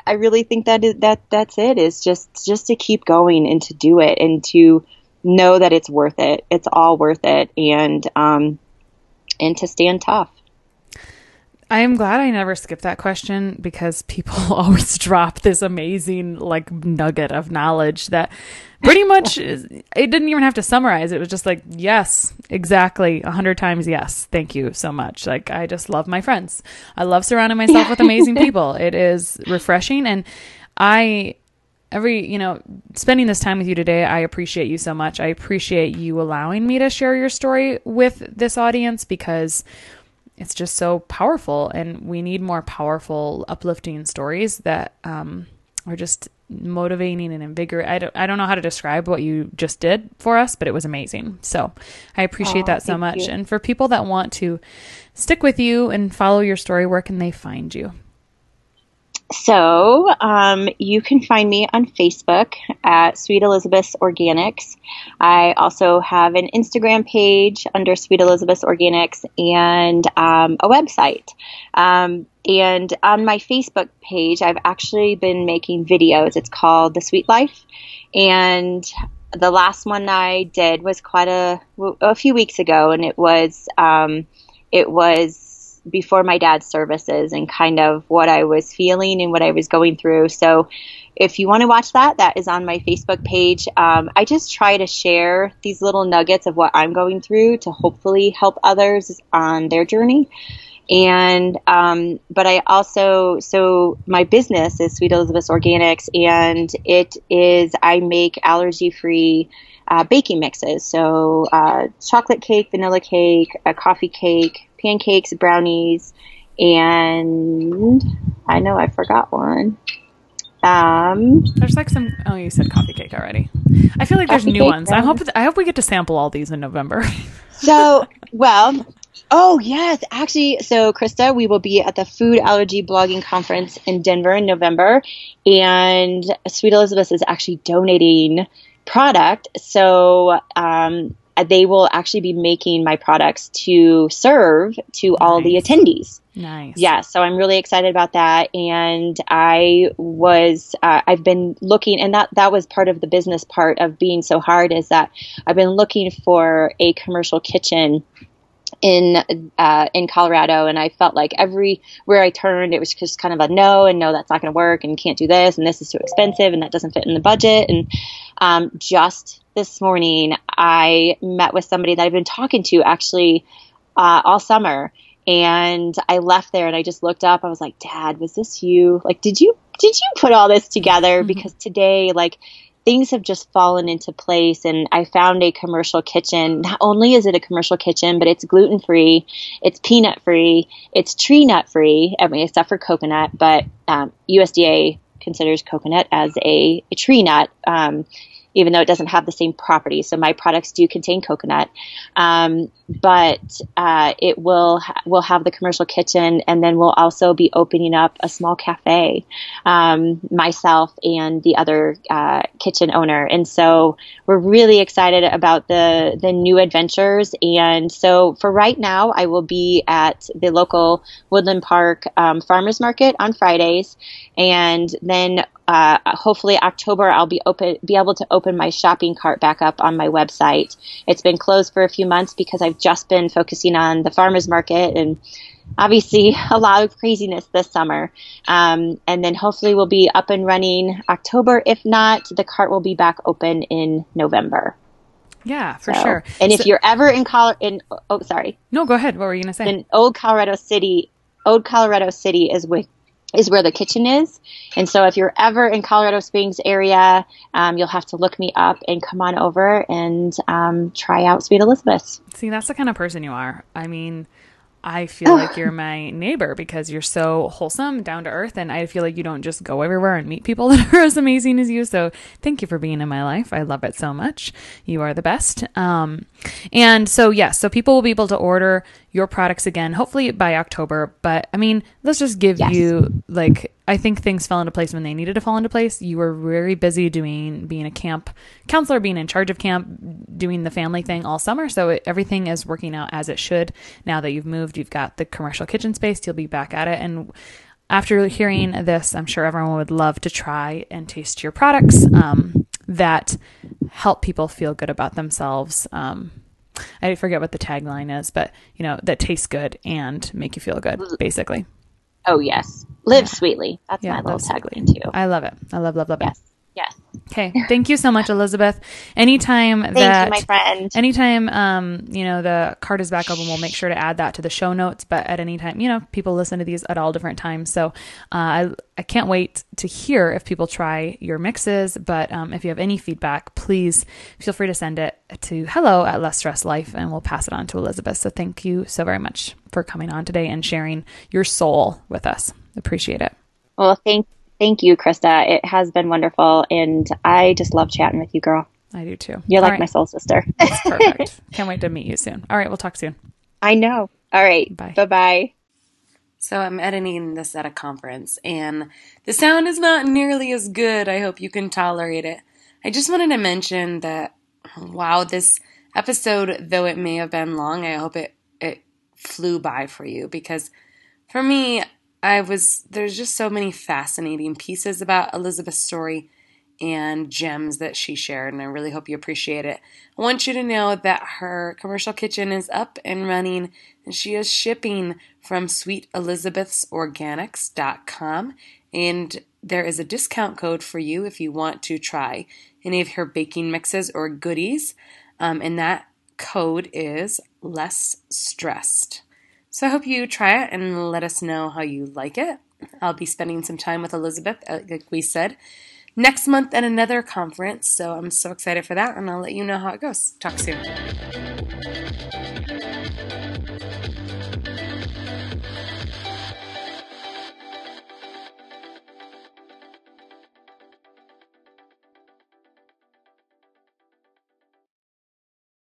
I really think that is, that that's it. Is just just to keep going and to do it and to know that it's worth it. It's all worth it, and um, and to stand tough. I am glad I never skipped that question because people always drop this amazing like nugget of knowledge that pretty much is, it didn't even have to summarize. It was just like, yes, exactly, a hundred times yes. Thank you so much. Like I just love my friends. I love surrounding myself with amazing people. It is refreshing and I every you know spending this time with you today i appreciate you so much i appreciate you allowing me to share your story with this audience because it's just so powerful and we need more powerful uplifting stories that um, are just motivating and invigorating. I don't, I don't know how to describe what you just did for us but it was amazing. So i appreciate that so much you. and for people that want to stick with you and follow your story where can they find you so um, you can find me on Facebook at Sweet Elizabeth's Organics. I also have an Instagram page under Sweet Elizabeth's Organics and um, a website. Um, and on my Facebook page, I've actually been making videos. It's called The Sweet Life. And the last one I did was quite a, a few weeks ago, and it was, um, it was before my dad's services and kind of what I was feeling and what I was going through. So if you want to watch that, that is on my Facebook page. Um, I just try to share these little nuggets of what I'm going through to hopefully help others on their journey. And, um, but I also, so my business is Sweet Elizabeth Organics, and it is, I make allergy free uh, baking mixes. So, uh, chocolate cake, vanilla cake, a coffee cake, pancakes, brownies, and I know I forgot one. Um, there's like some. Oh, you said coffee cake already. I feel like there's new ones. Brownies. I hope. I hope we get to sample all these in November. so, well, oh yes, actually. So, Krista, we will be at the Food Allergy Blogging Conference in Denver in November, and Sweet Elizabeth is actually donating product. So, um, they will actually be making my products to serve to nice. all the attendees. Nice. Yeah, so I'm really excited about that, and I was uh, I've been looking, and that that was part of the business part of being so hard is that I've been looking for a commercial kitchen in uh, in Colorado, and I felt like every where I turned, it was just kind of a no, and no, that's not going to work, and can't do this, and this is too expensive, and that doesn't fit in the budget. And um, just this morning, I met with somebody that I've been talking to actually uh, all summer, And I left there and I just looked up. I was like, Dad, was this you? Like, did you did you put all this together? Mm-hmm. Because today, like, things have just fallen into place and I found a commercial kitchen. Not only is it a commercial kitchen, but it's gluten free, it's peanut free, it's tree nut free, I mean, except for coconut, but um, USDA considers coconut as a, a tree nut. Um, even though it doesn't have the same properties. So my products do contain coconut, um, but uh, it will ha- will have the commercial kitchen, and then we'll also be opening up a small cafe, um, myself and the other uh, kitchen owner, and so we're really excited about the the new adventures. And so for right now, I will be at the local Woodland Park um, Farmers Market on Fridays, and then uh, hopefully October I'll be open be able to open my shopping cart back up on my website. It's been closed for a few months because I've just been focusing on the farmers market and obviously a lot of craziness this summer. Um, and then hopefully we'll be up and running October. If not, the cart will be back open in November. Yeah, for so, sure. And so, if you're ever in Colorado, in oh sorry, no, go ahead. What were you gonna say? In Old Colorado City, Old Colorado City is with is where the kitchen is. And so if you're ever in Colorado Springs area, um, you'll have to look me up and come on over and um, try out Sweet Elizabeth. See, that's the kind of person you are. I mean, I feel like you're my neighbor because you're so wholesome, down to earth, and I feel like you don't just go everywhere and meet people that are as amazing as you. So thank you for being in my life. I love it so much. You are the best. Um, and so yes, yeah, so people will be able to order your products again, hopefully by October. But I mean, let's just give yes. you like I think things fell into place when they needed to fall into place. You were very busy doing being a camp counselor, being in charge of camp, doing the family thing all summer. So it, everything is working out as it should. Now that you've moved, you've got the commercial kitchen space. You'll be back at it and. After hearing this, I'm sure everyone would love to try and taste your products um, that help people feel good about themselves um, I forget what the tagline is, but you know, that tastes good and make you feel good, basically. Oh yes. Live yeah. sweetly. That's yeah, my little tagline too. I love it. I love, love, love yes. it. Yes. Okay. Thank you so much, Elizabeth. Anytime Thank that you, my friend. Anytime um, you know, the card is back open, we'll make sure to add that to the show notes. But at any time, you know, people listen to these at all different times. So uh, I I can't wait to hear if people try your mixes. But um, if you have any feedback, please feel free to send it to hello at Less Stress Life and we'll pass it on to Elizabeth. So thank you so very much for coming on today and sharing your soul with us. Appreciate it. Well, thank Thank you, Krista. It has been wonderful, and I just love chatting with you, girl. I do too. You're All like right. my soul sister. That's perfect. Can't wait to meet you soon. All right, we'll talk soon. I know. All right. Bye. Bye bye. So I'm editing this at a conference, and the sound is not nearly as good. I hope you can tolerate it. I just wanted to mention that, wow, this episode, though it may have been long, I hope it, it flew by for you because for me, I was there's just so many fascinating pieces about Elizabeth's story and gems that she shared, and I really hope you appreciate it. I want you to know that her commercial kitchen is up and running, and she is shipping from sweetelizabethsorganics.com, and there is a discount code for you if you want to try any of her baking mixes or goodies, um, and that code is less stressed. So I hope you try it and let us know how you like it. I'll be spending some time with Elizabeth, like we said, next month at another conference. So I'm so excited for that, and I'll let you know how it goes. Talk soon.